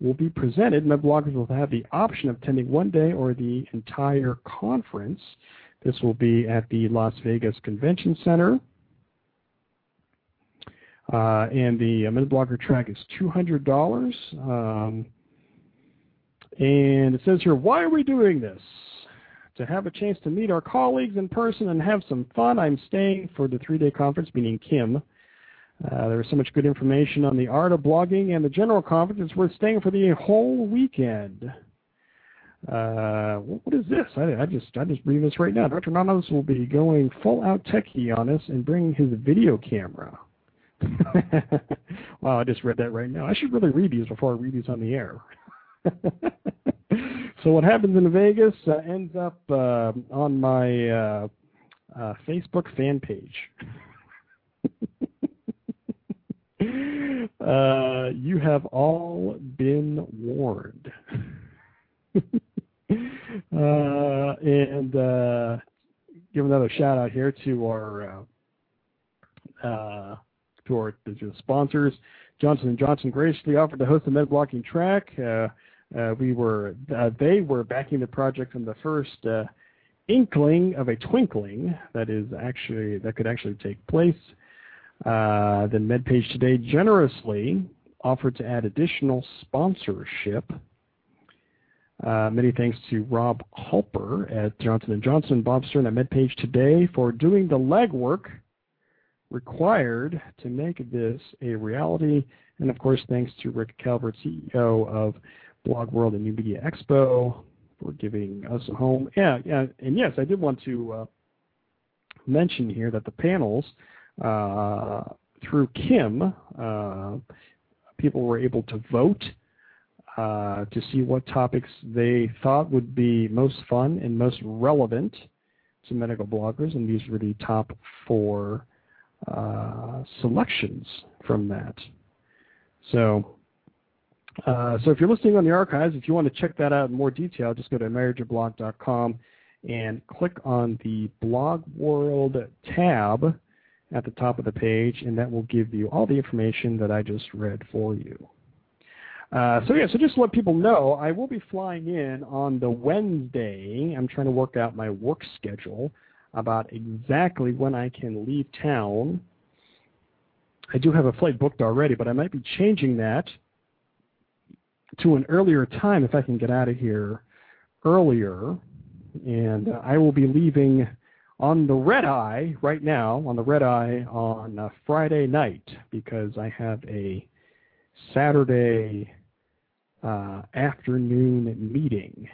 will be presented. MedBloggers will have the option of attending one day or the entire conference. This will be at the Las Vegas Convention Center. Uh, and the uh, MedBlogger track is $200. Um, and it says here, why are we doing this? To have a chance to meet our colleagues in person and have some fun. I'm staying for the three-day conference, meaning Kim. Uh, so much good information on the art of blogging and the general conference. It's worth staying for the whole weekend. Uh, what is this? I, I, just I just read this right now. Dr. Nanos will be going full out techie on us and bringing his video camera. wow, I just read that right now. I should really read these before I read these on the air. so what happens in Vegas uh, ends up uh, on my uh, uh, Facebook fan page. Uh, you have all been warned. Uh, and give another shout out here to our to our sponsors. Johnson & Johnson graciously offered to host the med blogging track. Uh, we were uh, they were backing the project from the first uh, inkling of a twinkling that is actually that could actually take place. Uh, then MedPage today generously offered to add additional sponsorship. Uh, many thanks to Rob Halper at Johnson & Johnson, Bob Stern at MedPage today for doing the legwork required to make this a reality. And of course, thanks to Rick Calvert, CEO of Blog World and New Media Expo, for giving us a home. Yeah, yeah, and yes, I did want to uh, mention here that the panels uh, through Kim, uh, people were able to vote uh, to see what topics they thought would be most fun and most relevant to medical bloggers, and these were the top four uh, selections from that. So uh, so if you're listening on the archives, if you want to check that out in more detail, just go to emergeblog.com and click on the Blog World tab at the top of the page, and that will give you all the information that I just read for you. Uh, so yeah, so just to let people know, I will be flying in on the Wednesday. I'm trying to work out my work schedule about exactly when I can leave town. I do have a flight booked already, but I might be changing that to an earlier time if I can get out of here earlier. And uh, I will be leaving on the red eye right now, on the red eye on uh, Friday night, because I have a Saturday uh, afternoon meeting.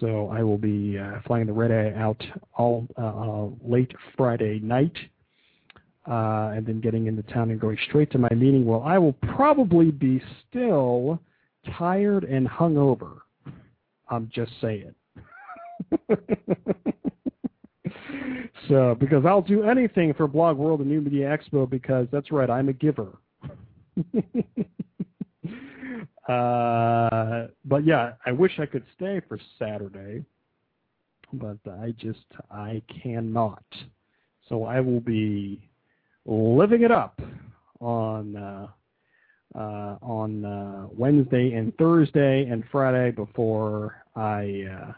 So I will be uh, flying the red eye out all uh, uh, late Friday night, and then getting into town and going straight to my meeting. Well, I will probably be still tired and hungover. I'm just saying. so, because I'll do anything for Blog World and New Media Expo because that's right, I'm a giver. uh, but yeah, I wish I could stay for Saturday, but I just I cannot. So I will be living it up on uh, on uh, Wednesday and Thursday and Friday before I uh,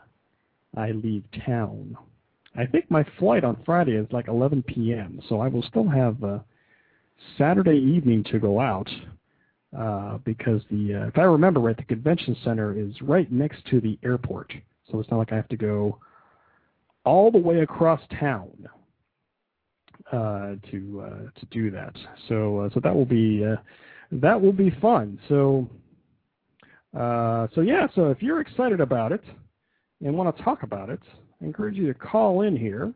I leave town. I think my flight on Friday is like 11 p.m., so I will still have uh, Saturday evening to go out uh, because the uh, if I remember right, the convention center is right next to the airport, so it's not like I have to go all the way across town uh, to uh, to do that. So uh, so that will be uh, that will be fun. So uh, so yeah. So if you're excited about it and want to talk about it, I encourage you to call in here.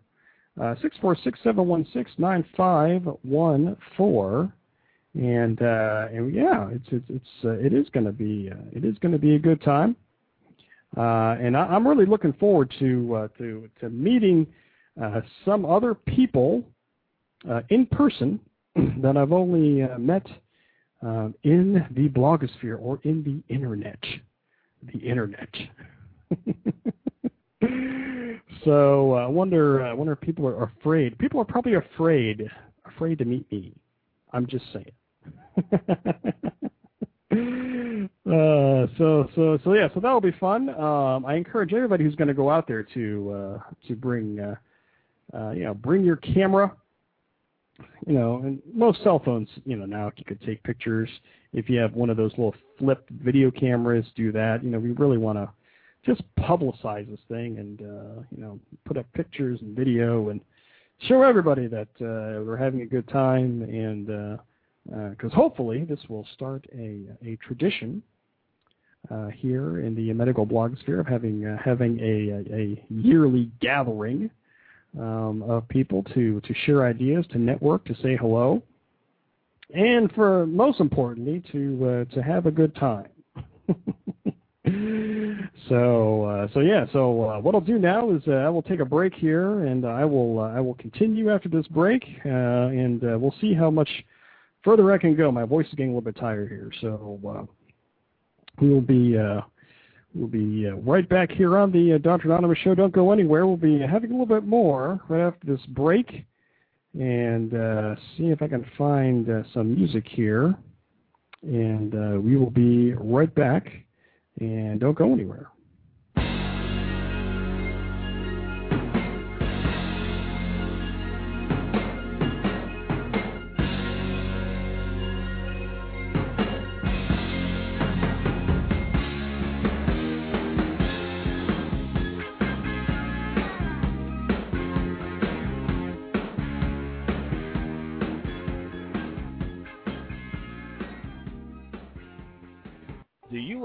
Uh, six four six seven one six nine five one four, and uh, and yeah, it's it's, it's uh, it is going to be uh, it is going to be a good time, uh, and I, I'm really looking forward to uh, to to meeting uh, some other people uh, in person that I've only met um, in the blogosphere or in the internet, the internet. so uh, I wonder, I wonder if people are afraid. People are probably afraid, afraid to meet me. I'm just saying. uh, so so so yeah, so that'll be fun. Um, I encourage everybody who's going to go out there to uh, to bring uh, uh, you know bring your camera. You know, and most cell phones, you know, now you could take pictures. If you have one of those little flip video cameras, do that. You know, we really want to just publicize this thing and uh, you know put up pictures and video and show everybody that uh, we're having a good time and because uh, hopefully this will start a a tradition uh, here in the medical blogosphere of having uh, having a, a yearly gathering um, of people to to share ideas, to network, to say hello, and for most importantly to uh, to have a good time. so uh, so yeah so uh, what I'll do now is uh, I will take a break here and I will uh, I will continue after this break uh, and uh, we'll see how much further I can go. My voice is getting a little bit tired here, so we will be we'll be uh, right back here on the uh, Dr. Anonymous Show. Don't go anywhere. We'll be having a little bit more right after this break and uh, see if I can find some music here. And we will be right back and don't go anywhere.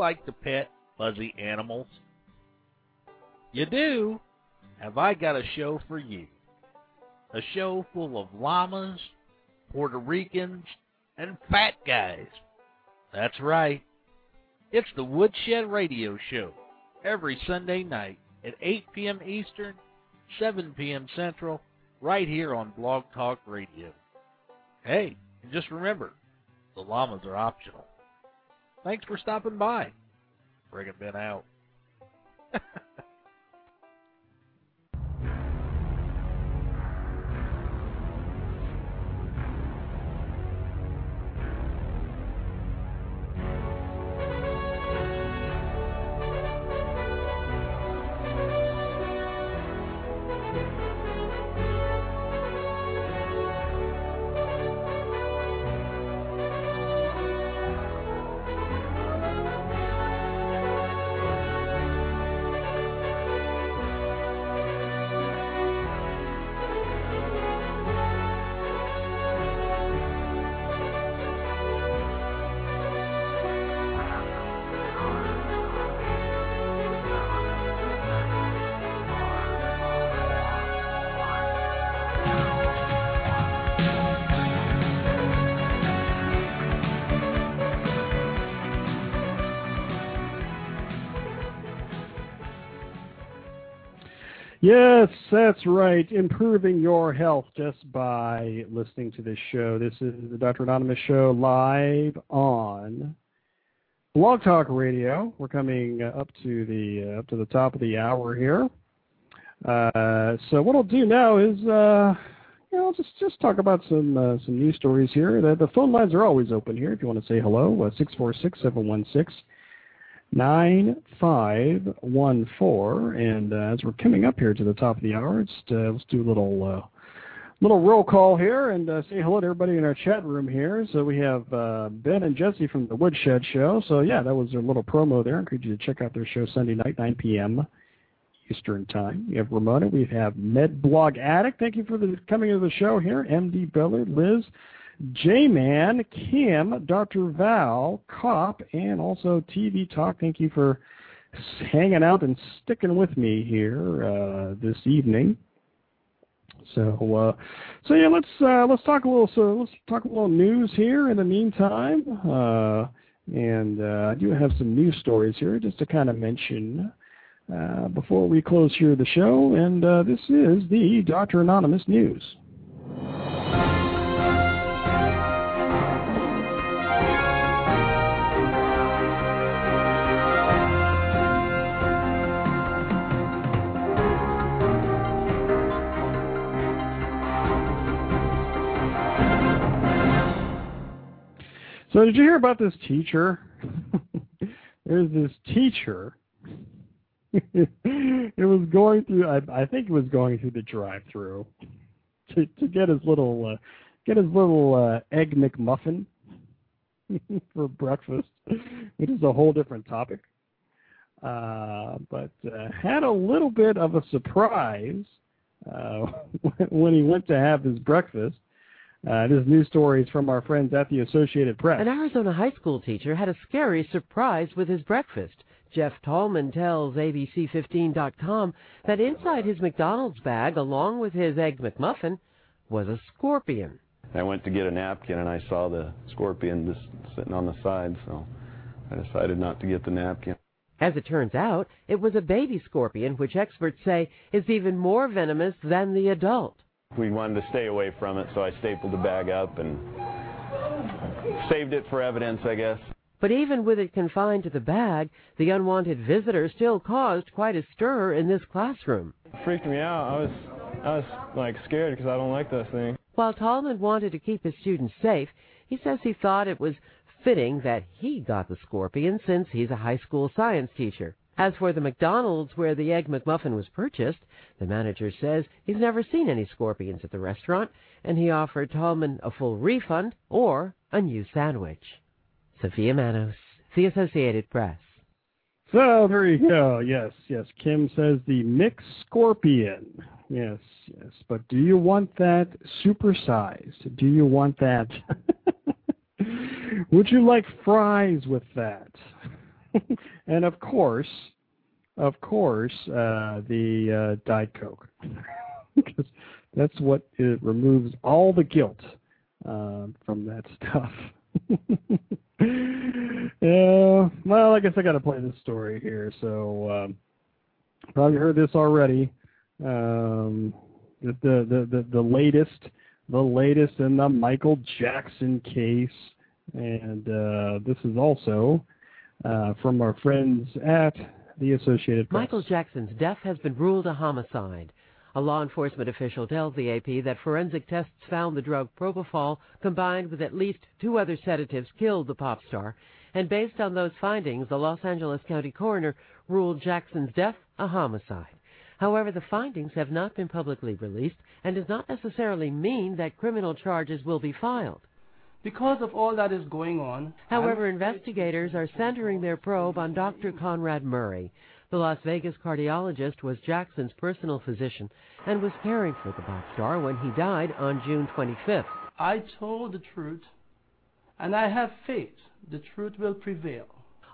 Like to pet fuzzy animals? You do? Have I got a show for you? A show full of llamas, Puerto Ricans, and fat guys. That's right. It's the Woodshed Radio Show every Sunday night at 8 p.m. Eastern, 7 p.m. Central, right here on Blog Talk Radio. Hey, and just remember, the llamas are optional. Thanks for stopping by. Friggin' Ben out. Yes, that's right. Improving your health just by listening to this show. This is the Dr. Anonymous Show live on Blog Talk Radio. We're coming up to the uh, up to the top of the hour here. Uh, so what I'll do now is, uh, you know, just just talk about some uh, some news stories here. The, the phone lines are always open here if you want to say hello. Uh, six four six seven one six. 9514. And uh, as we're coming up here to the top of the hour, let's, uh, let's do a little uh, little roll call here and uh, say hello to everybody in our chat room here. So we have uh, Ben and Jesse from the Woodshed Show. So yeah, that was their little promo there. I encourage you to check out their show Sunday night, 9 p.m. Eastern Time. We have Ramona. We have MedBlog Addict. Thank you for the coming to the show here. MD Biller, Liz, J-Man, Kim, Dr. Val, Cop, and also TV Talk. Thank you for hanging out and sticking with me here uh, this evening. So, uh, so yeah, let's uh, let's talk a little. So let's talk a little news here in the meantime. Uh, and uh, I do have some news stories here just to kind of mention uh, before we close here the show. And this is the Doctor Anonymous news. So did you hear about this teacher? There's this teacher. it was going through. I, I think it was going through the drive-through to to get his little uh, get his little uh, egg McMuffin for breakfast, which is a whole different topic. Uh, but uh, had a little bit of a surprise uh, when he went to have his breakfast. Uh, this news story is from our friends at the Associated Press. An Arizona high school teacher had a scary surprise with his breakfast. Jeff Tallman tells ABC15.com that inside his McDonald's bag, along with his Egg McMuffin, was a scorpion. I went to get a napkin and I saw the scorpion just sitting on the side, so I decided not to get the napkin. As it turns out, it was a baby scorpion, which experts say is even more venomous than the adult. We wanted to stay away from it, so I stapled the bag up and saved it for evidence, I guess. But even with it confined to the bag, the unwanted visitor still caused quite a stir in this classroom. It freaked me out. I was, I was like scared because I don't like those things. While Tallman wanted to keep his students safe, he says he thought it was fitting that he got the scorpion since he's a high school science teacher. As for the McDonald's where the Egg McMuffin was purchased, the manager says he's never seen any scorpions at the restaurant, and he offered Tallman a full refund or a new sandwich. Sophia Manos, The Associated Press. So there you go. Yes, yes. Kim says the mixed scorpion. Yes, yes. But do you want that supersized? Do you want that? Would you like fries with that? and of course, of course, uh, the uh, Diet Coke, because that's what it removes all the guilt uh, from that stuff. yeah, well, I guess I got to play this story here. So um, probably heard this already. Um, the, the the the latest, the latest in the Michael Jackson case, and uh, this is also uh, from our friends at the Associated Press. Michael Jackson's death has been ruled a homicide. A law enforcement official tells the AP that forensic tests found the drug propofol combined with at least two other sedatives killed the pop star, and based on those findings, the Los Angeles County coroner ruled Jackson's death a homicide. However, the findings have not been publicly released and does not necessarily mean that criminal charges will be filed. Because of all that is going on. However, investigators are centering their probe on Dr. Conrad Murray. The Las Vegas cardiologist was Jackson's personal physician and was caring for the pop star when he died on June 25th. I told the truth, and I have faith the truth will prevail.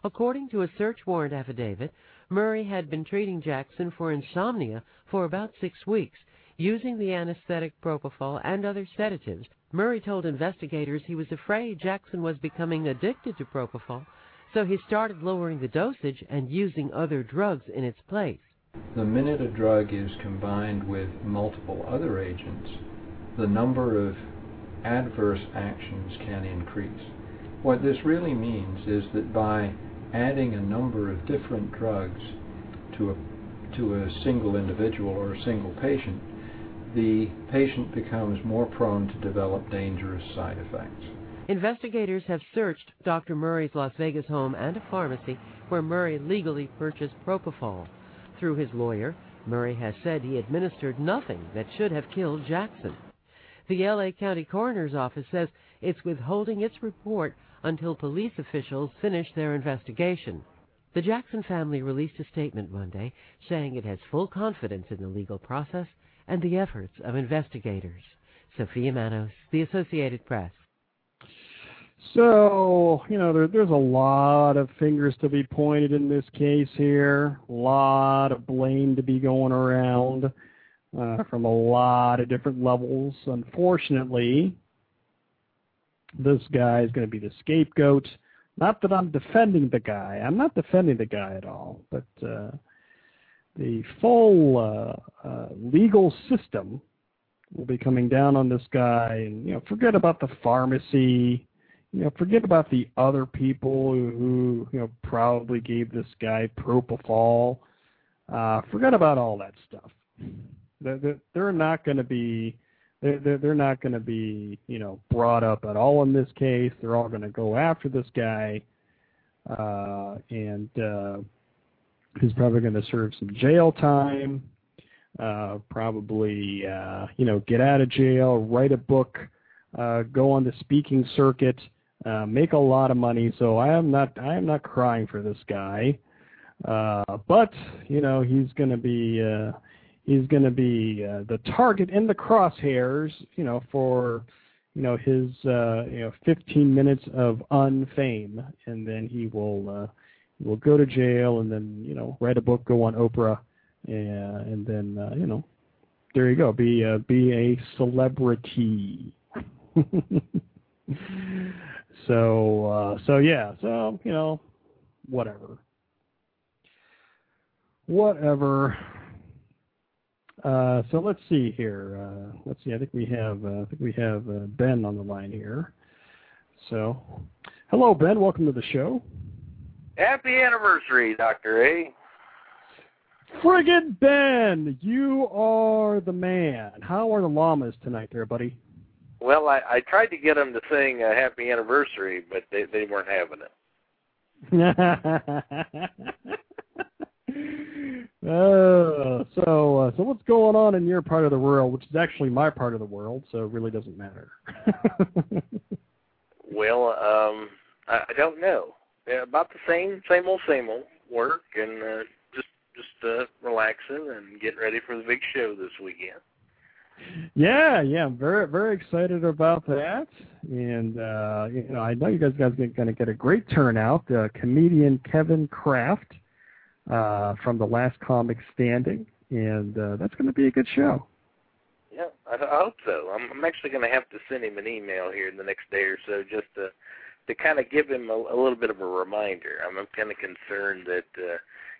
According to a search warrant affidavit, Murray had been treating Jackson for insomnia for about six weeks, using the anesthetic propofol and other sedatives. Murray told investigators he was afraid Jackson was becoming addicted to propofol, so he started lowering the dosage and using other drugs in its place. The minute a drug is combined with multiple other agents, the number of adverse actions can increase. What this really means is that by adding a number of different drugs to a, to a single individual or a single patient, the patient becomes more prone to develop dangerous side effects. Investigators have searched Dr. Murray's Las Vegas home and a pharmacy where Murray legally purchased propofol. Through his lawyer, Murray has said he administered nothing that should have killed Jackson. The LA County Coroner's Office says it's withholding its report until police officials finish their investigation. The Jackson family released a statement Monday saying it has full confidence in the legal process and the efforts of investigators. Sophia Manos, The Associated Press. So, you know, there, there's a lot of fingers to be pointed in this case here, a lot of blame to be going around uh, from a lot of different levels. Unfortunately, this guy is going to be the scapegoat. Not that I'm defending the guy. I'm not defending the guy at all. But uh, the full uh, uh, legal system will be coming down on this guy. And, you know, forget about the pharmacy you know, forget about the other people who, you know, probably gave this guy propofol. Uh, forget about all that stuff. They're, not going to be, they're, they're not going to be, you know, brought up at all in this case. They're all going to go after this guy, uh, and uh, he's probably going to serve some jail time. Uh, probably, uh, you know, get out of jail, write a book, uh, go on the speaking circuit uh, make a lot of money. So I am not I am not crying for this guy, uh, but you know he's going to be uh, he's going to be uh, the target in the crosshairs. You know for you know his uh, you know 15 minutes of unfame, and then he will uh, will go to jail, and then you know write a book, go on Oprah, and, and then uh, you know there you go, be uh, be a celebrity. So uh, so yeah, so you know, whatever, whatever. Uh, so let's see here. Uh, let's see. I think we have uh, I think we have uh, Ben on the line here. So, hello Ben. Welcome to the show. Happy anniversary, Doctor A. Friggin' Ben, you are the man. How are the llamas tonight, there, buddy? Well, I, I tried to get them to sing a happy anniversary, but they they weren't having it. oh, so uh, so what's going on in your part of the world, which is actually my part of the world, so it really doesn't matter. well, um, I, I don't know. Yeah, about the same, same old, same old work, and uh, just just uh, relaxing and getting ready for the big show this weekend. Yeah, yeah, I'm very very excited about that, and uh, you know I know you guys guys are going to get a great turnout. Uh, comedian Kevin Kraft uh, from the Last Comic Standing, and uh, that's going to be a good show. Yeah, I, I hope so. I'm, I'm actually going to have to send him an email here in the next day or so just to to kind of give him a, a little bit of a reminder. I'm, I'm kind of concerned that. Uh,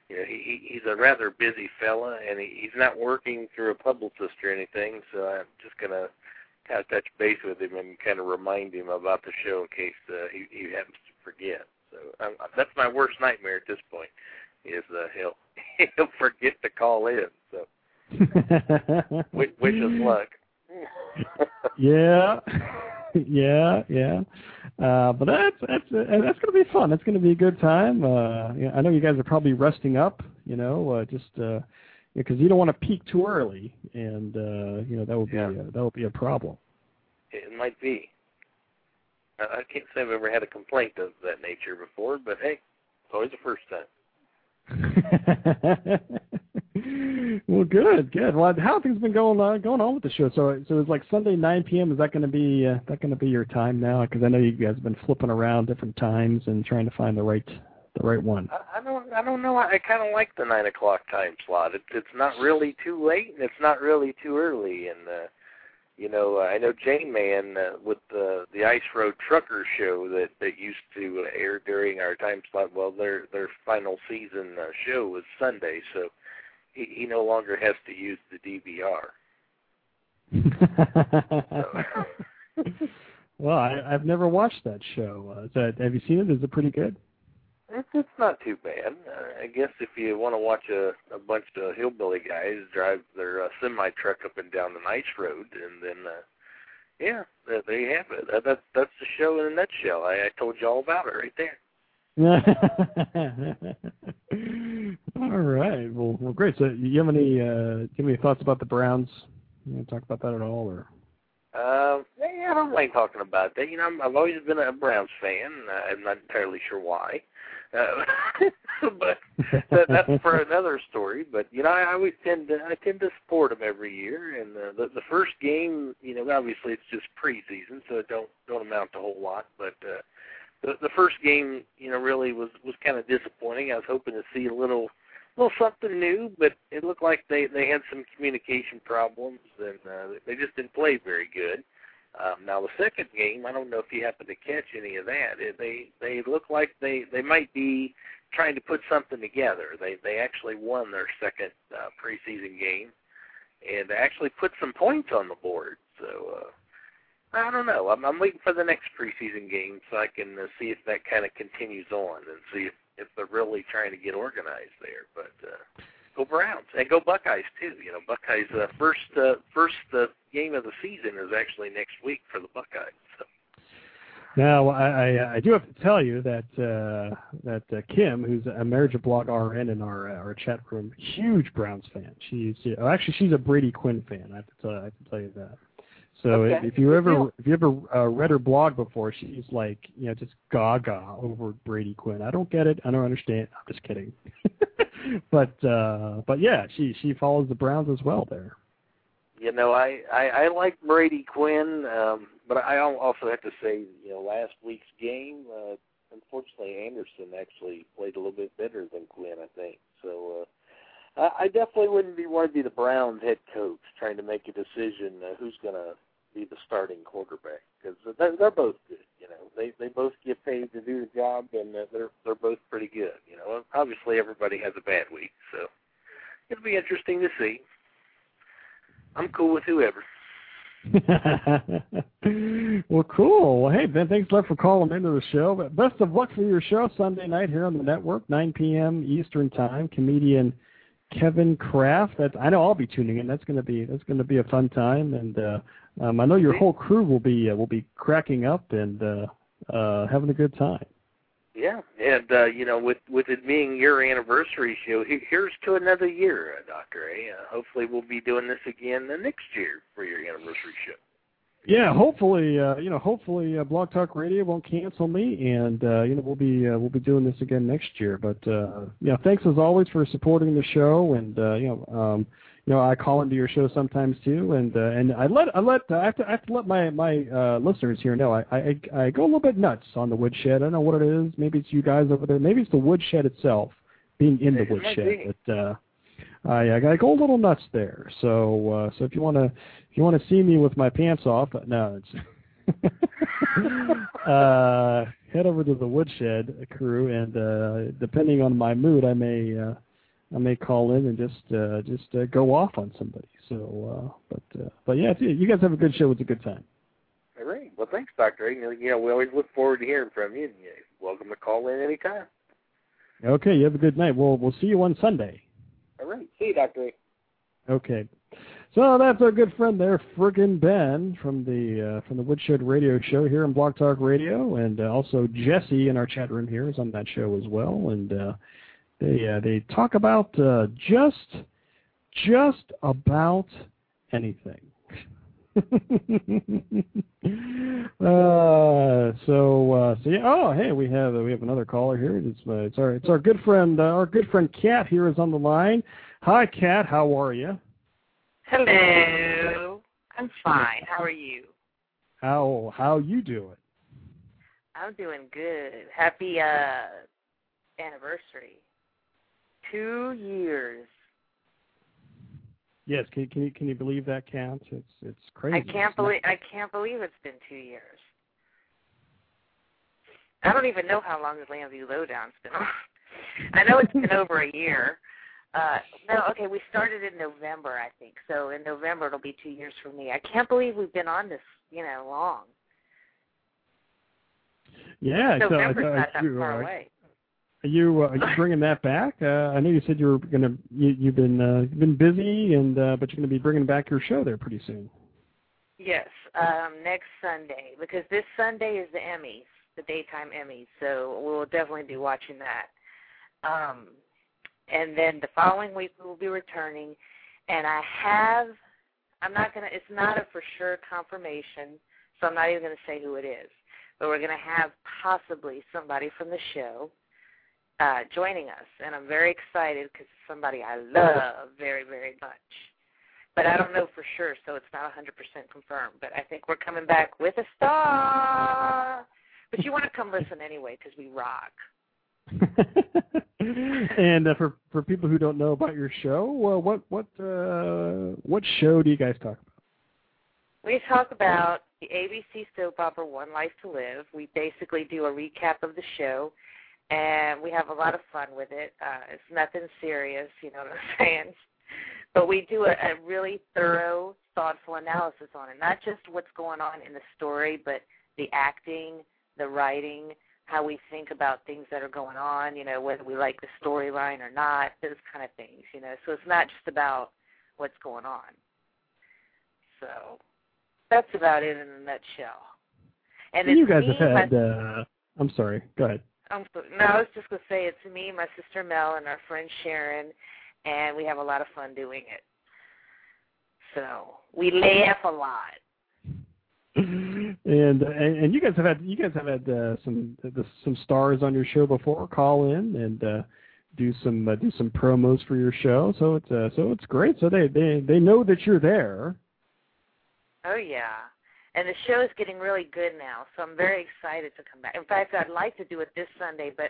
you know, he he's a rather busy fella, and he, he's not working through a publicist or anything. So I'm just gonna kind of touch base with him and kind of remind him about the show in case uh, he he happens to forget. So um, that's my worst nightmare at this point is uh, he'll he'll forget to call in. So wish, wish us luck. yeah, yeah, yeah. Uh, but that's that's uh, that's going to be fun. That's going to be a good time. Uh, you know, I know you guys are probably resting up. You know, uh, just uh, because you don't want to peak too early, and uh, you know that would be yeah. a, that would be a problem. It might be. I, I can't say I've ever had a complaint of that nature before, but hey, it's always the first time. well, good, good. Well, how things been going on going on with the show? So, so it's like Sunday 9 p.m. Is that going to be uh, that going to be your time now? Because I know you guys have been flipping around different times and trying to find the right the right one. I, I don't I don't know. I, I kind of like the nine o'clock time slot. It's it's not really too late and it's not really too early. And uh, you know, uh, I know Jane Man uh, with the the Ice Road Trucker show that that used to air during our time slot. Well, their their final season uh, show was Sunday, so he, he no longer has to use the DVR. well, I, I've never watched that show. Uh, is that, have you seen it? Is it pretty good? It's it's not too bad. Uh, I guess if you want to watch a a bunch of hillbilly guys drive their uh, semi truck up and down the nice road, and then uh, yeah, there, there you have it. That, that that's the show in a nutshell. I, I told you all about it right there. all right. Well, well, great. So, you have any uh, have any thoughts about the Browns? You want to talk about that at all, or? Uh, yeah, I don't like talking about that. You know, I'm, I've always been a Browns fan. Uh, I'm not entirely sure why, uh, but that, that's for another story. But you know, I always tend to I tend to support them every year. And uh, the the first game, you know, obviously it's just preseason, so it don't don't amount to a whole lot. But uh, the the first game, you know, really was was kind of disappointing. I was hoping to see a little little something new, but it looked like they they had some communication problems and uh, they just didn't play very good. Um, now the second game, I don't know if you happen to catch any of that. They they look like they they might be trying to put something together. They they actually won their second uh, preseason game and actually put some points on the board. So uh, I don't know. I'm, I'm waiting for the next preseason game so I can uh, see if that kind of continues on and see if if they're really trying to get organized there. But uh, go Browns and go Buckeyes too. You know, Buckeyes uh, first uh, first uh, game of the season is actually next week for the Buckeyes. So. Now, I, I, I do have to tell you that uh, that uh, Kim, who's emergeblog RN in our uh, our chat room, huge Browns fan. She's uh, actually she's a Brady Quinn fan. I have to tell I have to tell you that. So Okay. if you ever if you ever uh, read her blog before, she's like you know just gaga over Brady Quinn. I don't get it. I don't understand. I'm just kidding. but uh, but yeah, she she follows the Browns as well there. You know, I I, I like Brady Quinn, um, but I also have to say, you know, last week's game, uh, unfortunately, Anderson actually played a little bit better than Quinn. I think so. Uh, I, I definitely wouldn't be want to be the Browns head coach trying to make a decision uh, who's going to be the starting quarterback because they're, they're both good. You know, they they both get paid to do the job, and they're they're both pretty good. You know, obviously everybody has a bad week, so it'll be interesting to see. I'm cool with whoever. well, cool. Well, hey, Ben, thanks a lot for calling into the show. But best of luck for your show Sunday night here on the network, 9 p.m. Eastern Time. Comedian Kevin Kraft. That I know I'll be tuning in. That's gonna be that's gonna be a fun time, and uh, um, I know your whole crew will be uh, will be cracking up and uh, uh, having a good time. Yeah, and uh, you know, with with it being your anniversary show, here's to another year, uh, Doctor A. Uh, hopefully, we'll be doing this again the next year for your anniversary show. Yeah, hopefully, uh, you know, hopefully, uh, Blog Talk Radio won't cancel me, and uh, you know, we'll be uh, we'll be doing this again next year. But uh, yeah, thanks as always for supporting the show, and uh, you know, um, you know, I call into your show sometimes too, and uh, and I let I let I have to I have to let my my uh, listeners here know I, I I go a little bit nuts on the woodshed. I don't know what it is. Maybe it's you guys over there. Maybe it's the woodshed itself, being in the woodshed. But uh, I I go a little nuts there. So uh, so if you want to if you want to see me with my pants off, no, it's uh, head over to the woodshed crew, and uh, depending on my mood, I may uh, I may call in and just uh, just uh, go off on somebody. So, uh, but uh, but yeah, you guys have a good show. It's a good time. All right. Well, thanks, Doctor. You know, we always look forward to hearing from you. And you're welcome to call in anytime. Okay, you have a good night. We'll we'll see you on Sunday. All right. See you, Doctor A. Okay. So that's our good friend there, friggin' Ben from the uh, from the Woodshed Radio Show here on Blog Talk Radio, and uh, also Jesse in our chat room here is on that show as well, and uh, they uh, they talk about uh, just just about anything. uh, so uh, so yeah. Oh, hey, we have we have another caller here. It's uh, it's our it's our good friend uh, our good friend Kat here is on the line. Hi, Kat. How are you? Hello. I'm fine. How are you? How how you doing? I'm doing good. Happy uh anniversary. Two years. Yes, can can you can you believe that counts? It's it's crazy. I can't believe I can't believe it's been two years. I don't even know how long the Llanview Lowdown's been on. I know it's been over a year. Uh no, okay, we started in November, I think. So in November it'll be two years for me. I can't believe we've been on this, you know, long. Yeah, so I thought not that you, far uh, away. Are you uh, are you bringing that back? Uh, I know you said you were gonna you, you've been uh, you've been busy and uh, but you're gonna be bringing back your show there pretty soon. Yes, um, next Sunday because this Sunday is the Emmys, the daytime Emmys. So we'll definitely be watching that. Um, and then the following week we will be returning, and I have I'm not gonna. It's not a for sure confirmation, so I'm not even gonna say who it is. But we're gonna have possibly somebody from the show uh, joining us, and I'm very excited because it's somebody I love very, very much. But I don't know for sure, so it's not 100% confirmed. But I think we're coming back with a star. But you want to come listen anyway because we rock. and uh, for for people who don't know about your show, well, what what uh, what show do you guys talk about? We talk about the ABC soap opera One Life to Live. We basically do a recap of the show, and we have a lot of fun with it. Uh, it's nothing serious, you know what I'm saying? But we do a, a really thorough, thoughtful analysis on it. Not just what's going on in the story, but the acting, the writing, how we think about things that are going on, you know, whether we like the storyline or not, those kind of things, you know. So it's not just about what's going on. So that's about it in a nutshell. And you guys me, have had. my, Uh, I'm sorry. Go ahead. um, no, I was just going to say it's me, my sister Mel, and our friend Sharon, and we have a lot of fun doing it. So we laugh a lot. And, and you guys have had you guys have had uh, some the, some stars on your show before call in and uh, do some uh, do some promos for your show. So it's uh, so it's great. So they they they know that you're there. Oh yeah. And the show is getting really good now, so I'm very excited to come back. In fact, I'd like to do it this Sunday, but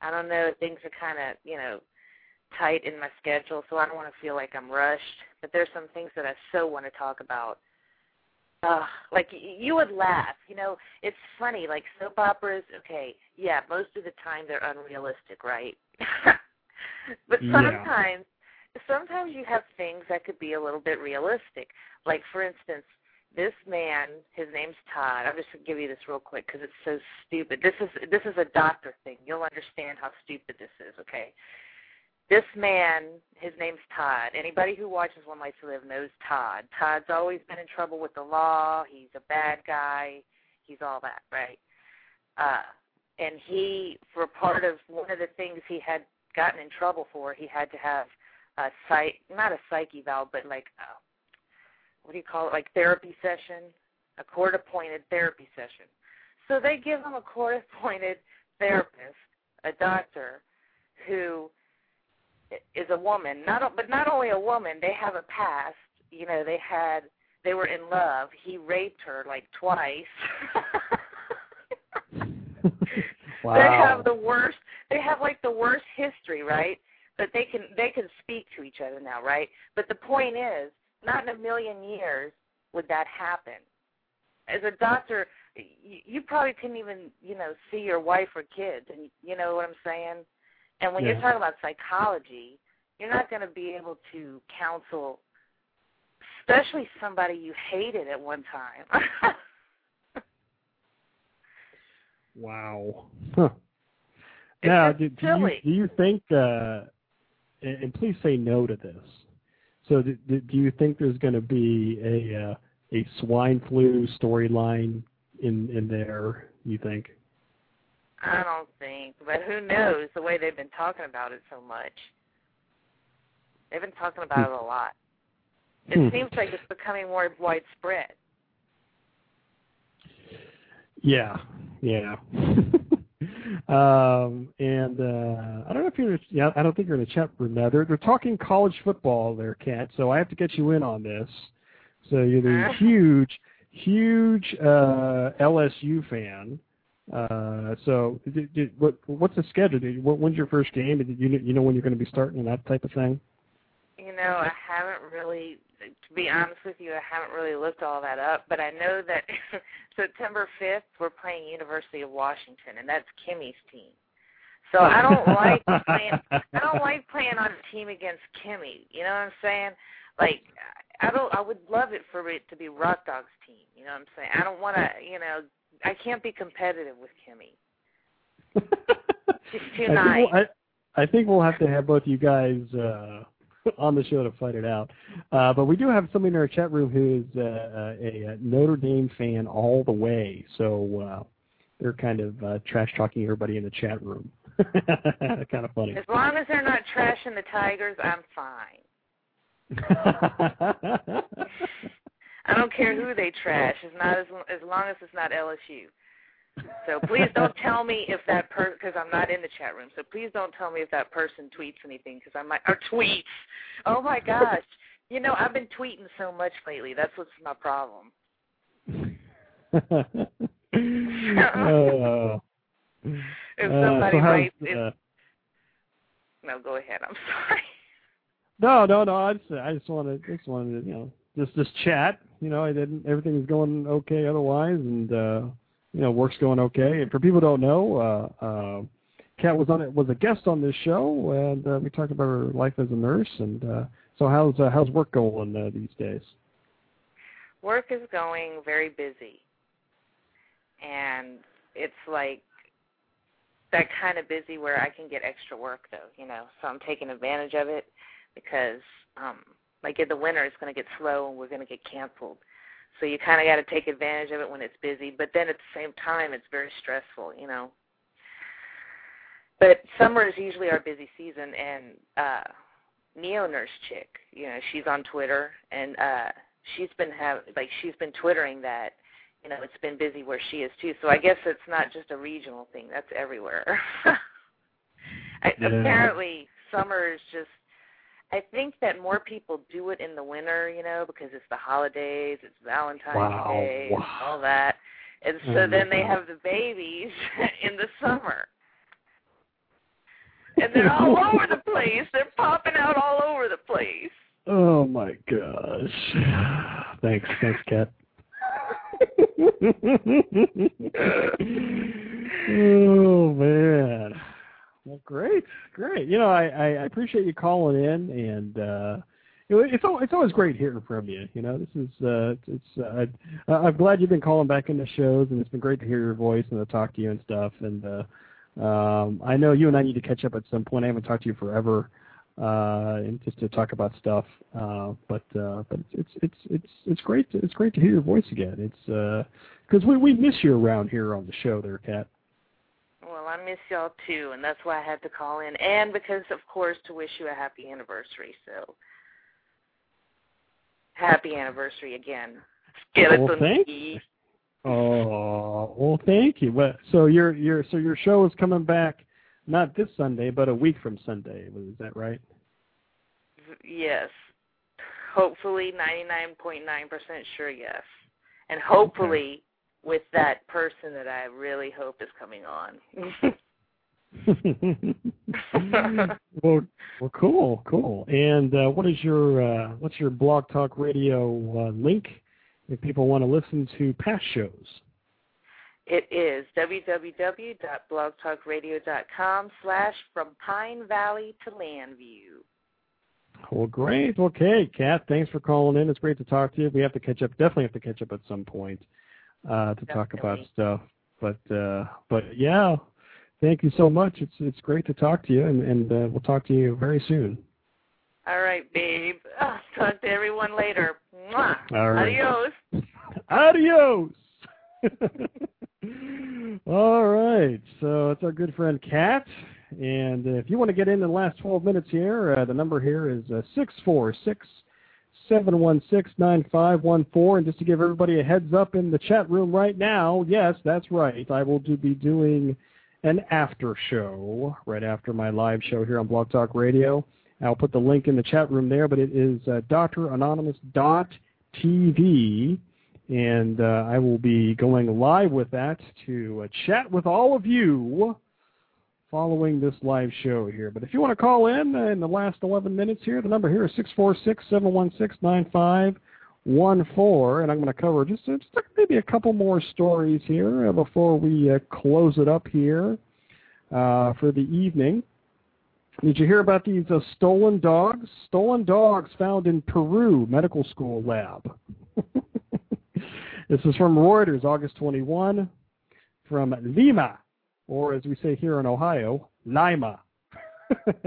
I don't know, things are kind of, you know, tight in my schedule, so I don't want to feel like I'm rushed. But there's some things that I so want to talk about. Uh, like you would laugh, you know. It's funny, like soap operas. Okay, yeah, most of the time they're unrealistic, right? but Yeah. sometimes, sometimes you have things that could be a little bit realistic. Like for instance, this man, his name's Todd. I'm just gonna give you this real quick because it's so stupid. This is this is a doctor thing. You'll understand how stupid this is. Okay. This man, his name's Todd. Anybody who watches One Life to Live knows Todd. Todd's always been in trouble with the law. He's a bad guy. He's all that, right? Uh, and he, for part of one of the things he had gotten in trouble for, he had to have a psych, not a psych eval, but like, uh, what do you call it? Like therapy session, a court-appointed therapy session. So they give him a court-appointed therapist, a doctor, who is a woman. Not but not only a woman, they have a past. You know, they had they were in love. He raped her like twice. Wow. They have the worst. They have like the worst history, right? But they can they can speak to each other now, right? But the point is, not in a million years would that happen. As a doctor, you, you probably couldn't even you know see your wife or kids, and you know what I'm saying. And when Yeah. you're talking about psychology, you're not going to be able to counsel, especially somebody you hated at one time. Wow. Huh. Now, do, do you do you think? Uh, and, and please say no to this. So, do, do do you think there's going to be a uh, a swine flu storyline in in there? You think? I don't think, but who knows? The way they've been talking about it so much, they've been talking about it a lot. It Hmm. seems like it's becoming more widespread. Yeah, yeah. um, and uh, I don't know if you're. Yeah, I don't think you're in the chat room now. They're they're talking college football there, Kat. So I have to get you in on this. So you're the huge, huge uh, LSU fan. Uh, so did, did, what what's the schedule? Did, what, when's your first game? Did you you know when you're going to be starting and that type of thing? You know, I haven't really, to be honest with you, I haven't really looked all that up. But I know that September 5th we're playing University of Washington, and that's Kimmy's team. So I don't like playing. I don't like playing on a team against Kimmy. You know what I'm saying? Like I don't. I would love it for it to be Rock Dog's team. You know what I'm saying? I don't want to. You know, I can't be competitive with Kimmy. She's too I think, nice. we'll, I, I think we'll have to have both you guys uh, on the show to fight it out. Uh, but we do have somebody in our chat room who is uh, a, a Notre Dame fan all the way. So uh, they're kind of uh, trash talking everybody in the chat room. kind of funny. As long as they're not trashing the Tigers, I'm fine. I don't care who they trash. It's not as as long as it's not LSU. So please don't tell me if that person because I'm not in the chat room. So please don't tell me if that person tweets anything because I might or tweets. Oh my gosh, you know I've been tweeting so much lately. That's what's my problem. uh, If uh, somebody so writes, if, uh, no, go ahead. I'm sorry. no, no, no. I just, I just wanted, just wanted to, you know, just, just chat. You know, I didn't. Everything Everything's going okay otherwise, and uh, you know, work's going okay. And for people who don't know, uh, uh, Kat was on it, was a guest on this show, and uh, we talked about her life as a nurse. And uh, so, how's uh, how's work going uh, these days? Work is going very busy, and it's like that kind of busy where I can get extra work though, you know. So I'm taking advantage of it because um like in the winter it's going to get slow and we're going to get canceled. So you kind of got to take advantage of it when it's busy, but then at the same time it's very stressful, you know. But summer is usually our busy season and uh Neo Nurse chick, you know, she's on Twitter and uh she's been have like she's been twittering that you know, it's been busy where she is too. So I guess it's not just a regional thing. That's everywhere. I, Yeah. Apparently, summer is just. I think that more people do it in the winter, you know, because it's the holidays, it's Valentine's Wow. Day, Wow. all that, and so Oh, then they God. have the babies in the summer, and they're all over the place. They're popping out all over the place. Oh my gosh! Thanks, thanks, Kat. oh man. Well, great, great. You know, I, I appreciate you calling in, and uh, it's it's always great hearing from you. You know, this is uh, it's uh, I, I'm glad you've been calling back into shows, and it's been great to hear your voice and to talk to you and stuff. And uh, um, I know you and I need to catch up at some point. I haven't talked to you forever, uh, and just to talk about stuff. Uh, but uh, but it's it's it's it's great to, it's great to hear your voice again. It's because we we miss you around here on the show, there, Kat. Well, I miss y'all too, and that's why I had to call in, and because, of course, to wish you a happy anniversary. So, happy anniversary again, skeleton Well, thank- you. Oh, well, thank you. Well, so your your so your show is coming back not this Sunday, but a week from Sunday. Is that right? Yes, hopefully, ninety-nine point nine percent sure. Yes, and hopefully with that person that I really hope is coming on. well, well, cool, cool. And uh, what is your uh, what's your Blog Talk Radio uh, link if people want to listen to past shows? It is www.blogtalkradio.com slash from Pine Valley to Llanview. Well, great. Okay, Kat, thanks for calling in. It's great to talk to you. We have to catch up. Definitely have to catch up at some point uh, to talk about stuff. But uh, but yeah, thank you so much. It's it's great to talk to you, and, and uh, we'll talk to you very soon. All right, babe. Ah, talk to everyone later. Mwah. All right. Adios. Adios. All right. So it's our good friend Kat. And if you want to get in the last 12 minutes here, uh, the number here is uh, 646 716 9514. And just to give everybody a heads up in the chat room right now, yes, that's right. I will do, be doing an after show right after my live show here on Blog Talk Radio. I'll put the link in the chat room there, but it is uh, dranonymous.tv. And uh, I will be going live with that to uh, chat with all of you following this live show here. But if you want to call in uh, in the last 11 minutes here, the number here is 646-716-9514. And I'm going to cover just, uh, just maybe a couple more stories here uh, before we uh, close it up here uh, for the evening. Did you hear about these uh, stolen dogs? Stolen dogs found in Peru medical school lab. this is from Reuters, August 21, from Lima, or as we say here in Ohio, Lima. this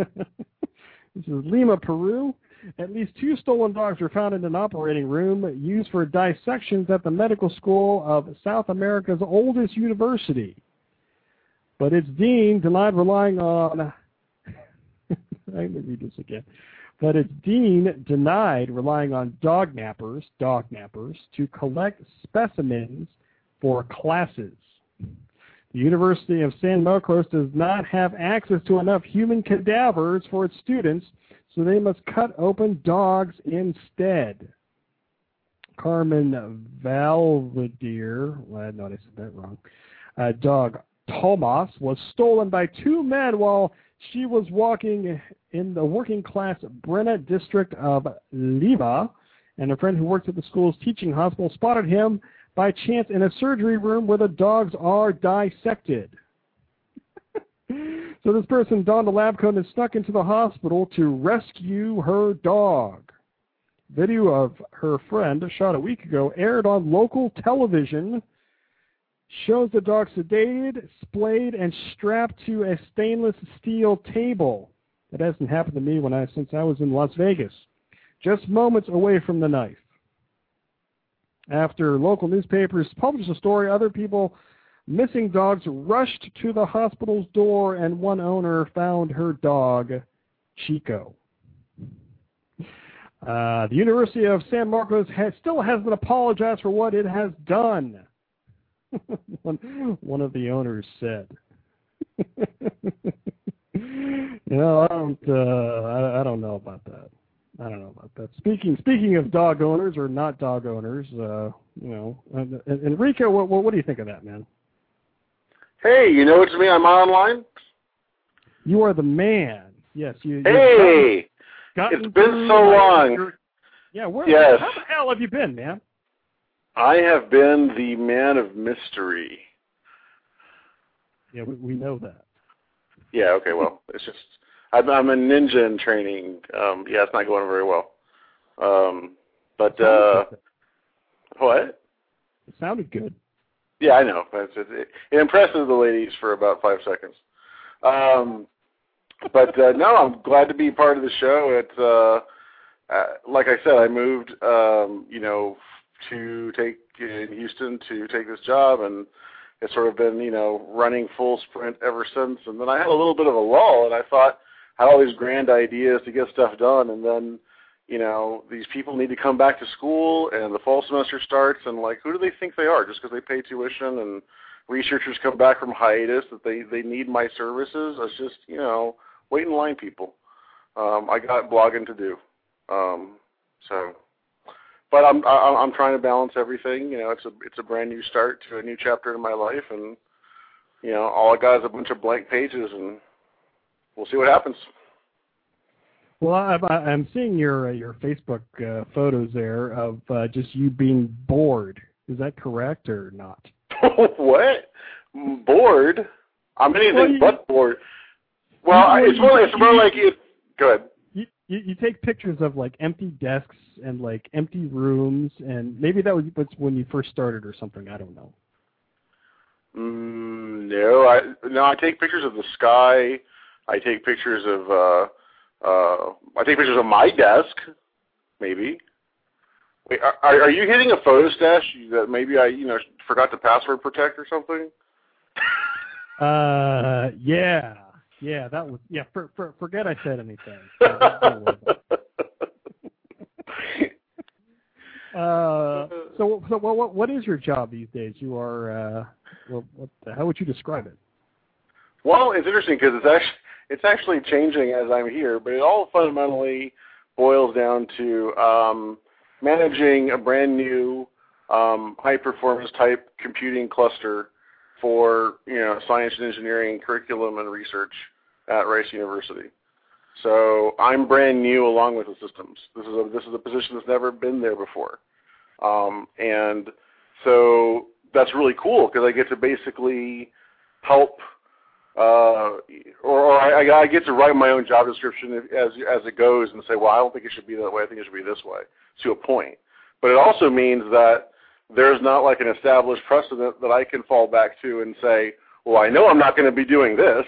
is Lima, Peru. At least two stolen dogs were found in an operating room used for dissections at the medical school of South America's oldest university. But its dean denied relying on I'm going to read this again. But its dean denied relying on dog nappers, dog nappers, to collect specimens for classes. The University of San Marcos does not have access to enough human cadavers for its students, so they must cut open dogs instead. Carmen Valvadier, well, I know I said that wrong, uh, dog Tomas was stolen by two men while she was walking in the working class Breña district of Lima, and a friend who worked at the school's teaching hospital spotted him by chance in a surgery room where the dogs are dissected. so this person donned a lab coat and snuck into the hospital to rescue her dog. Video of her friend shot a week ago aired on local television shows the dog sedated, splayed, and strapped to a stainless steel table. That hasn't happened to me when I since I was in Las Vegas. Just moments away from the knife. After local newspapers published the story, other people missing dogs rushed to the hospital's door and one owner found her dog, Chico. Uh, the University of San Marcos has, still hasn't apologized for what it has done. one, one of the owners said. you know, I don't, uh, I, I don't know about that. I don't know about that. Speaking speaking of dog owners or not dog owners, uh, you know, and, and Enrico, what, what what do you think of that, man? Hey, you know it's me. I'm online. You are the man. Yes, you. Hey, gotten, gotten it's been so long. Your, yeah, where? Yes. How the hell have you been, man? I have been the man of mystery. Yeah, we, we know that. Yeah. Okay. Well, it's just I'm, I'm a ninja in training. Um, yeah, it's not going very well. Um, but uh, what? It sounded good. Yeah, I know. It's, it, it impresses the ladies for about five seconds. Um, but uh, no, I'm glad to be part of the show. It's uh, uh, like I said, I moved, um, you know, to take in Houston to take this job, and it's sort of been, you know, running full sprint ever since. And then I had a little bit of a lull, and I thought had all these grand ideas to get stuff done, and then you know, these people need to come back to school and the fall semester starts and like who do they think they are? Just because they pay tuition and researchers come back from hiatus that they they need my services? It's just you know wait in line people. Um i got blogging to do. Um so but i'm i'm trying to balance everything you know it's a it's a brand new start to a new chapter in my life and you know all i got is a bunch of blank pages and we'll see what happens well, I'm, I'm seeing your uh, your Facebook uh, photos there of uh, just you being bored. Is that correct or not? what? Bored? I'm anything well, you, but bored. Well, you, it's more it's more like it. Good. You, you you take pictures of like empty desks and like empty rooms, and maybe that was when you first started or something. I don't know. Mm, no, I no. I take pictures of the sky. I take pictures of. uh uh, I take pictures of my desk, maybe. Wait, are, are you hitting a photo stash that maybe I, you know, forgot to password protect or something? uh, yeah, yeah, that was yeah. For, for, forget I said anything. uh, so, so what, what is your job these days? You are, uh, well, what, how would you describe it? Well, it's interesting because it's actually it's actually changing as I'm here, but it all fundamentally boils down to um, managing a brand new um, high performance type computing cluster for you know science and engineering curriculum and research at Rice University. So I'm brand new along with the systems. This is a this is a position that's never been there before, um, and so that's really cool because I get to basically help uh, or, or I, I get to write my own job description as as it goes and say, well, I don't think it should be that way. I think it should be this way to a point. But it also means that there's not like an established precedent that I can fall back to and say, well, I know I'm not going to be doing this.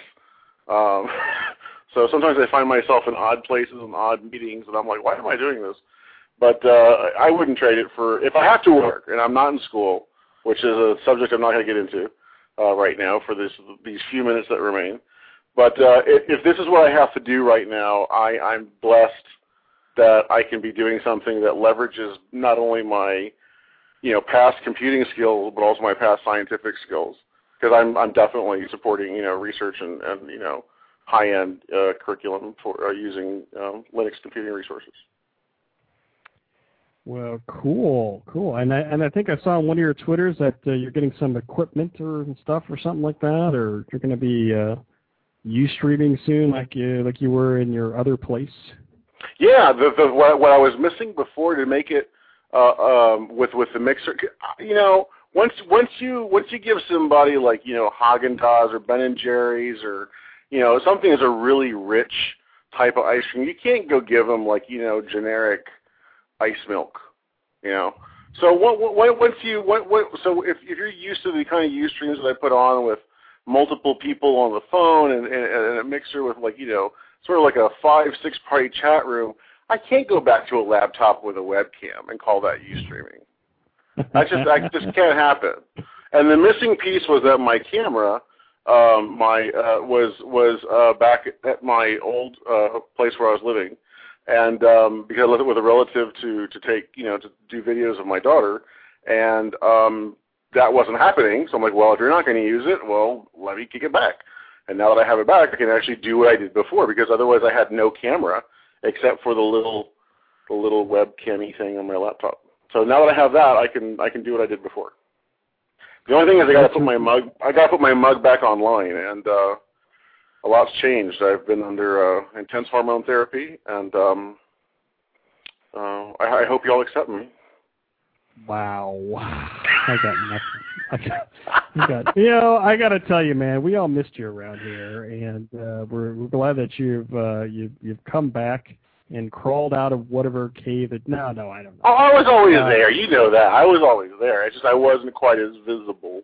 Um, so sometimes I find myself in odd places and odd meetings, and I'm like, why am I doing this? But uh, I wouldn't trade it for if I have to work and I'm not in school, which is a subject I'm not going to get into uh, right now for this these few minutes that remain. But uh, if, if this is what I have to do right now, I, I'm blessed that I can be doing something that leverages not only my, you know, past computing skills, but also my past scientific skills. Because I'm I'm definitely supporting you know research and, and you know high-end uh, curriculum for uh, using um, Linux computing resources. Well, cool, cool. And I and I think I saw on one of your twitters that uh, you're getting some equipment or stuff or something like that, or you're going to be uh, you streaming soon, like you like you were in your other place. Yeah, the, the what, what I was missing before to make it uh, um, with with the mixer, you know, once once you once you give somebody like you know Haagen Dazs or Ben and Jerry's or you know something is a really rich type of ice cream, you can't go give them like you know generic ice milk, you know. So what, what, once you what, what so if if you're used to the kind of Ustreams that I put on with multiple people on the phone and, and, and a mixer with like you know sort of like a five six party chat room, I can't go back to a laptop with a webcam and call that Ustreaming. That just that just can't happen. And the missing piece was that my camera um, my uh, was was uh, back at my old uh, place where I was living and um, because I lived with a relative to to take you know to do videos of my daughter, and um, that wasn't happening. So I'm like, well, if you're not going to use it, well, let me kick it back. And now that I have it back, I can actually do what I did before because otherwise I had no camera except for the little the little webcammy thing on my laptop. So now that I have that, I can I can do what I did before. The only thing is I got to put my mug I got to put my mug back online, and uh, a lot's changed. I've been under uh, intense hormone therapy, and um, uh, I, I hope you all accept me. Wow. I got nothing. I got, I got, you know, I got to tell you, man, we all missed you around here, and uh, we're, we're glad that you've uh, you've you've come back and crawled out of whatever cave that. No, no, I don't know. Oh, I was always Uh, there. You know that. I was always there. It's just I wasn't quite as visible.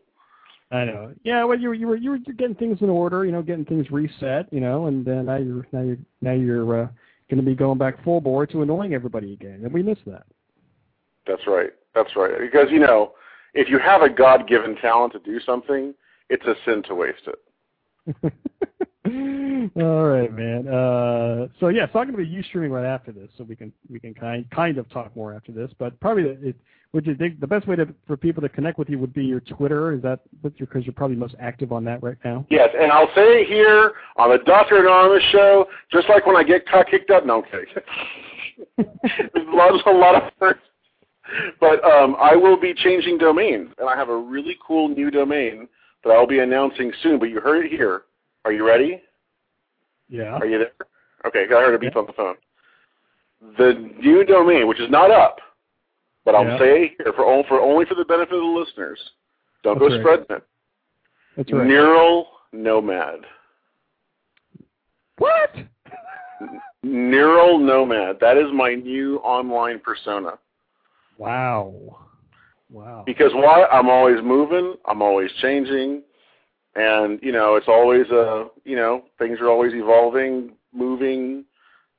I know. Yeah, well, you were you were you were you're getting things in order, you know, getting things reset, you know, and then now you're now you're now you're uh, going to be going back full bore to annoying everybody again, and we miss that. That's right. That's right. Because you know, if you have a God-given talent to do something, it's a sin to waste it. All right, man. Uh, so yeah, so I'm going to be you streaming right after this, so we can we can kind kind of talk more after this. But probably it, would you think the best way to for people to connect with you would be your Twitter? Is that because you're probably most active on that right now? Yes, and I'll say it here on the Doctor Anonymous show, just like when I get kicked up. No, I'm kidding. There's a lot, of firsts. But um, I will be changing domains, and I have a really cool new domain that I'll be announcing soon. But you heard it here. Are you ready? Yeah. Are you there? Okay, I heard a beep on the phone. The new domain, which is not up, but I'll Yeah. say here for, only for only for the benefit of the listeners. Don't go That's right. spreading it. That's right. Neural Nomad. What? Neural Nomad. That is my new online persona. Wow. Wow. Because why? I'm always moving. I'm always changing, and you know, it's always uh, you know, things are always evolving, moving.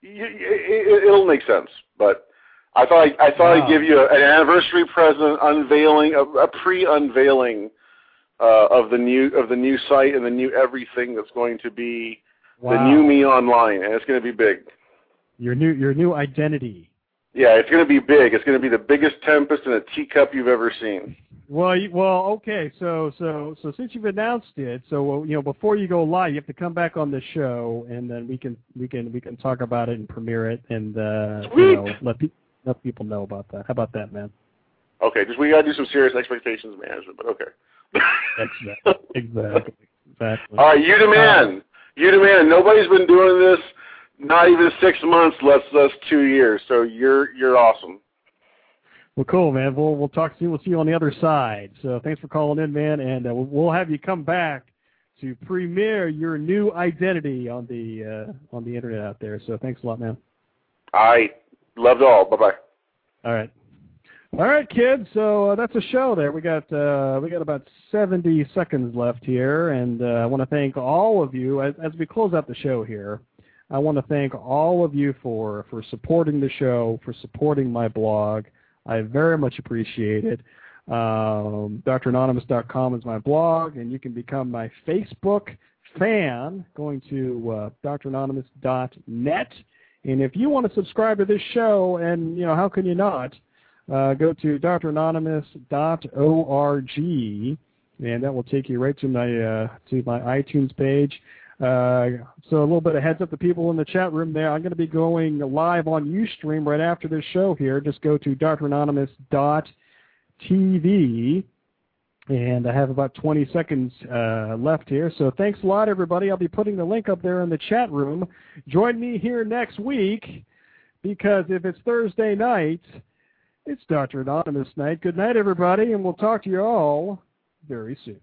It, it'll make sense, but I thought I, I thought Wow. I'd give you a, an anniversary present, unveiling a, a pre-unveiling uh, of the new of the new site and the new everything that's going to be the new me online, and it's going to be big. Your new your new identity. Yeah, it's going to be big. It's going to be the biggest tempest in a teacup you've ever seen. Well, you, well, okay. So, so, so since you've announced it, so you know, before you go live, you have to come back on the show, and then we can we can we can talk about it and premiere it, and uh, you know, let pe- let people know about that. How about that, man? Okay, just we got to do some serious expectations management, but okay. Exactly. Exactly. Exactly. All right, you the man. You the man. Nobody's been doing this. Not even six months, less less two years. So you're you're awesome. Well, cool, man. We'll we'll talk soon. We'll see you on the other side. So thanks for calling in, man, and uh, we'll, have you come back to premiere your new identity on the uh, on the internet out there. So thanks a lot, man. I loved all. Bye bye. All right. All right, kids. So uh, that's a show there. We got uh, we got about 70 seconds left here, and uh, I want to thank all of you as, as we close out the show here. I want to thank all of you for for supporting the show, for supporting my blog. I very much appreciate it. Um, DrAnonymous.com is my blog, and you can become my Facebook fan, going to uh, dranonymous.net. And if you want to subscribe to this show, and you know how can you not, uh, go to dranonymous.org, and that will take you right to my uh, to my iTunes page. Uh, so a little bit of heads up to people in the chat room there. I'm going to be going live on UStream right after this show here. Just go to dranonymous.tv. And I have about 20 seconds uh, left here. So thanks a lot, everybody. I'll be putting the link up there in the chat room. Join me here next week because if it's Thursday night, it's Dr. Anonymous night. Good night, everybody, and we'll talk to you all very soon.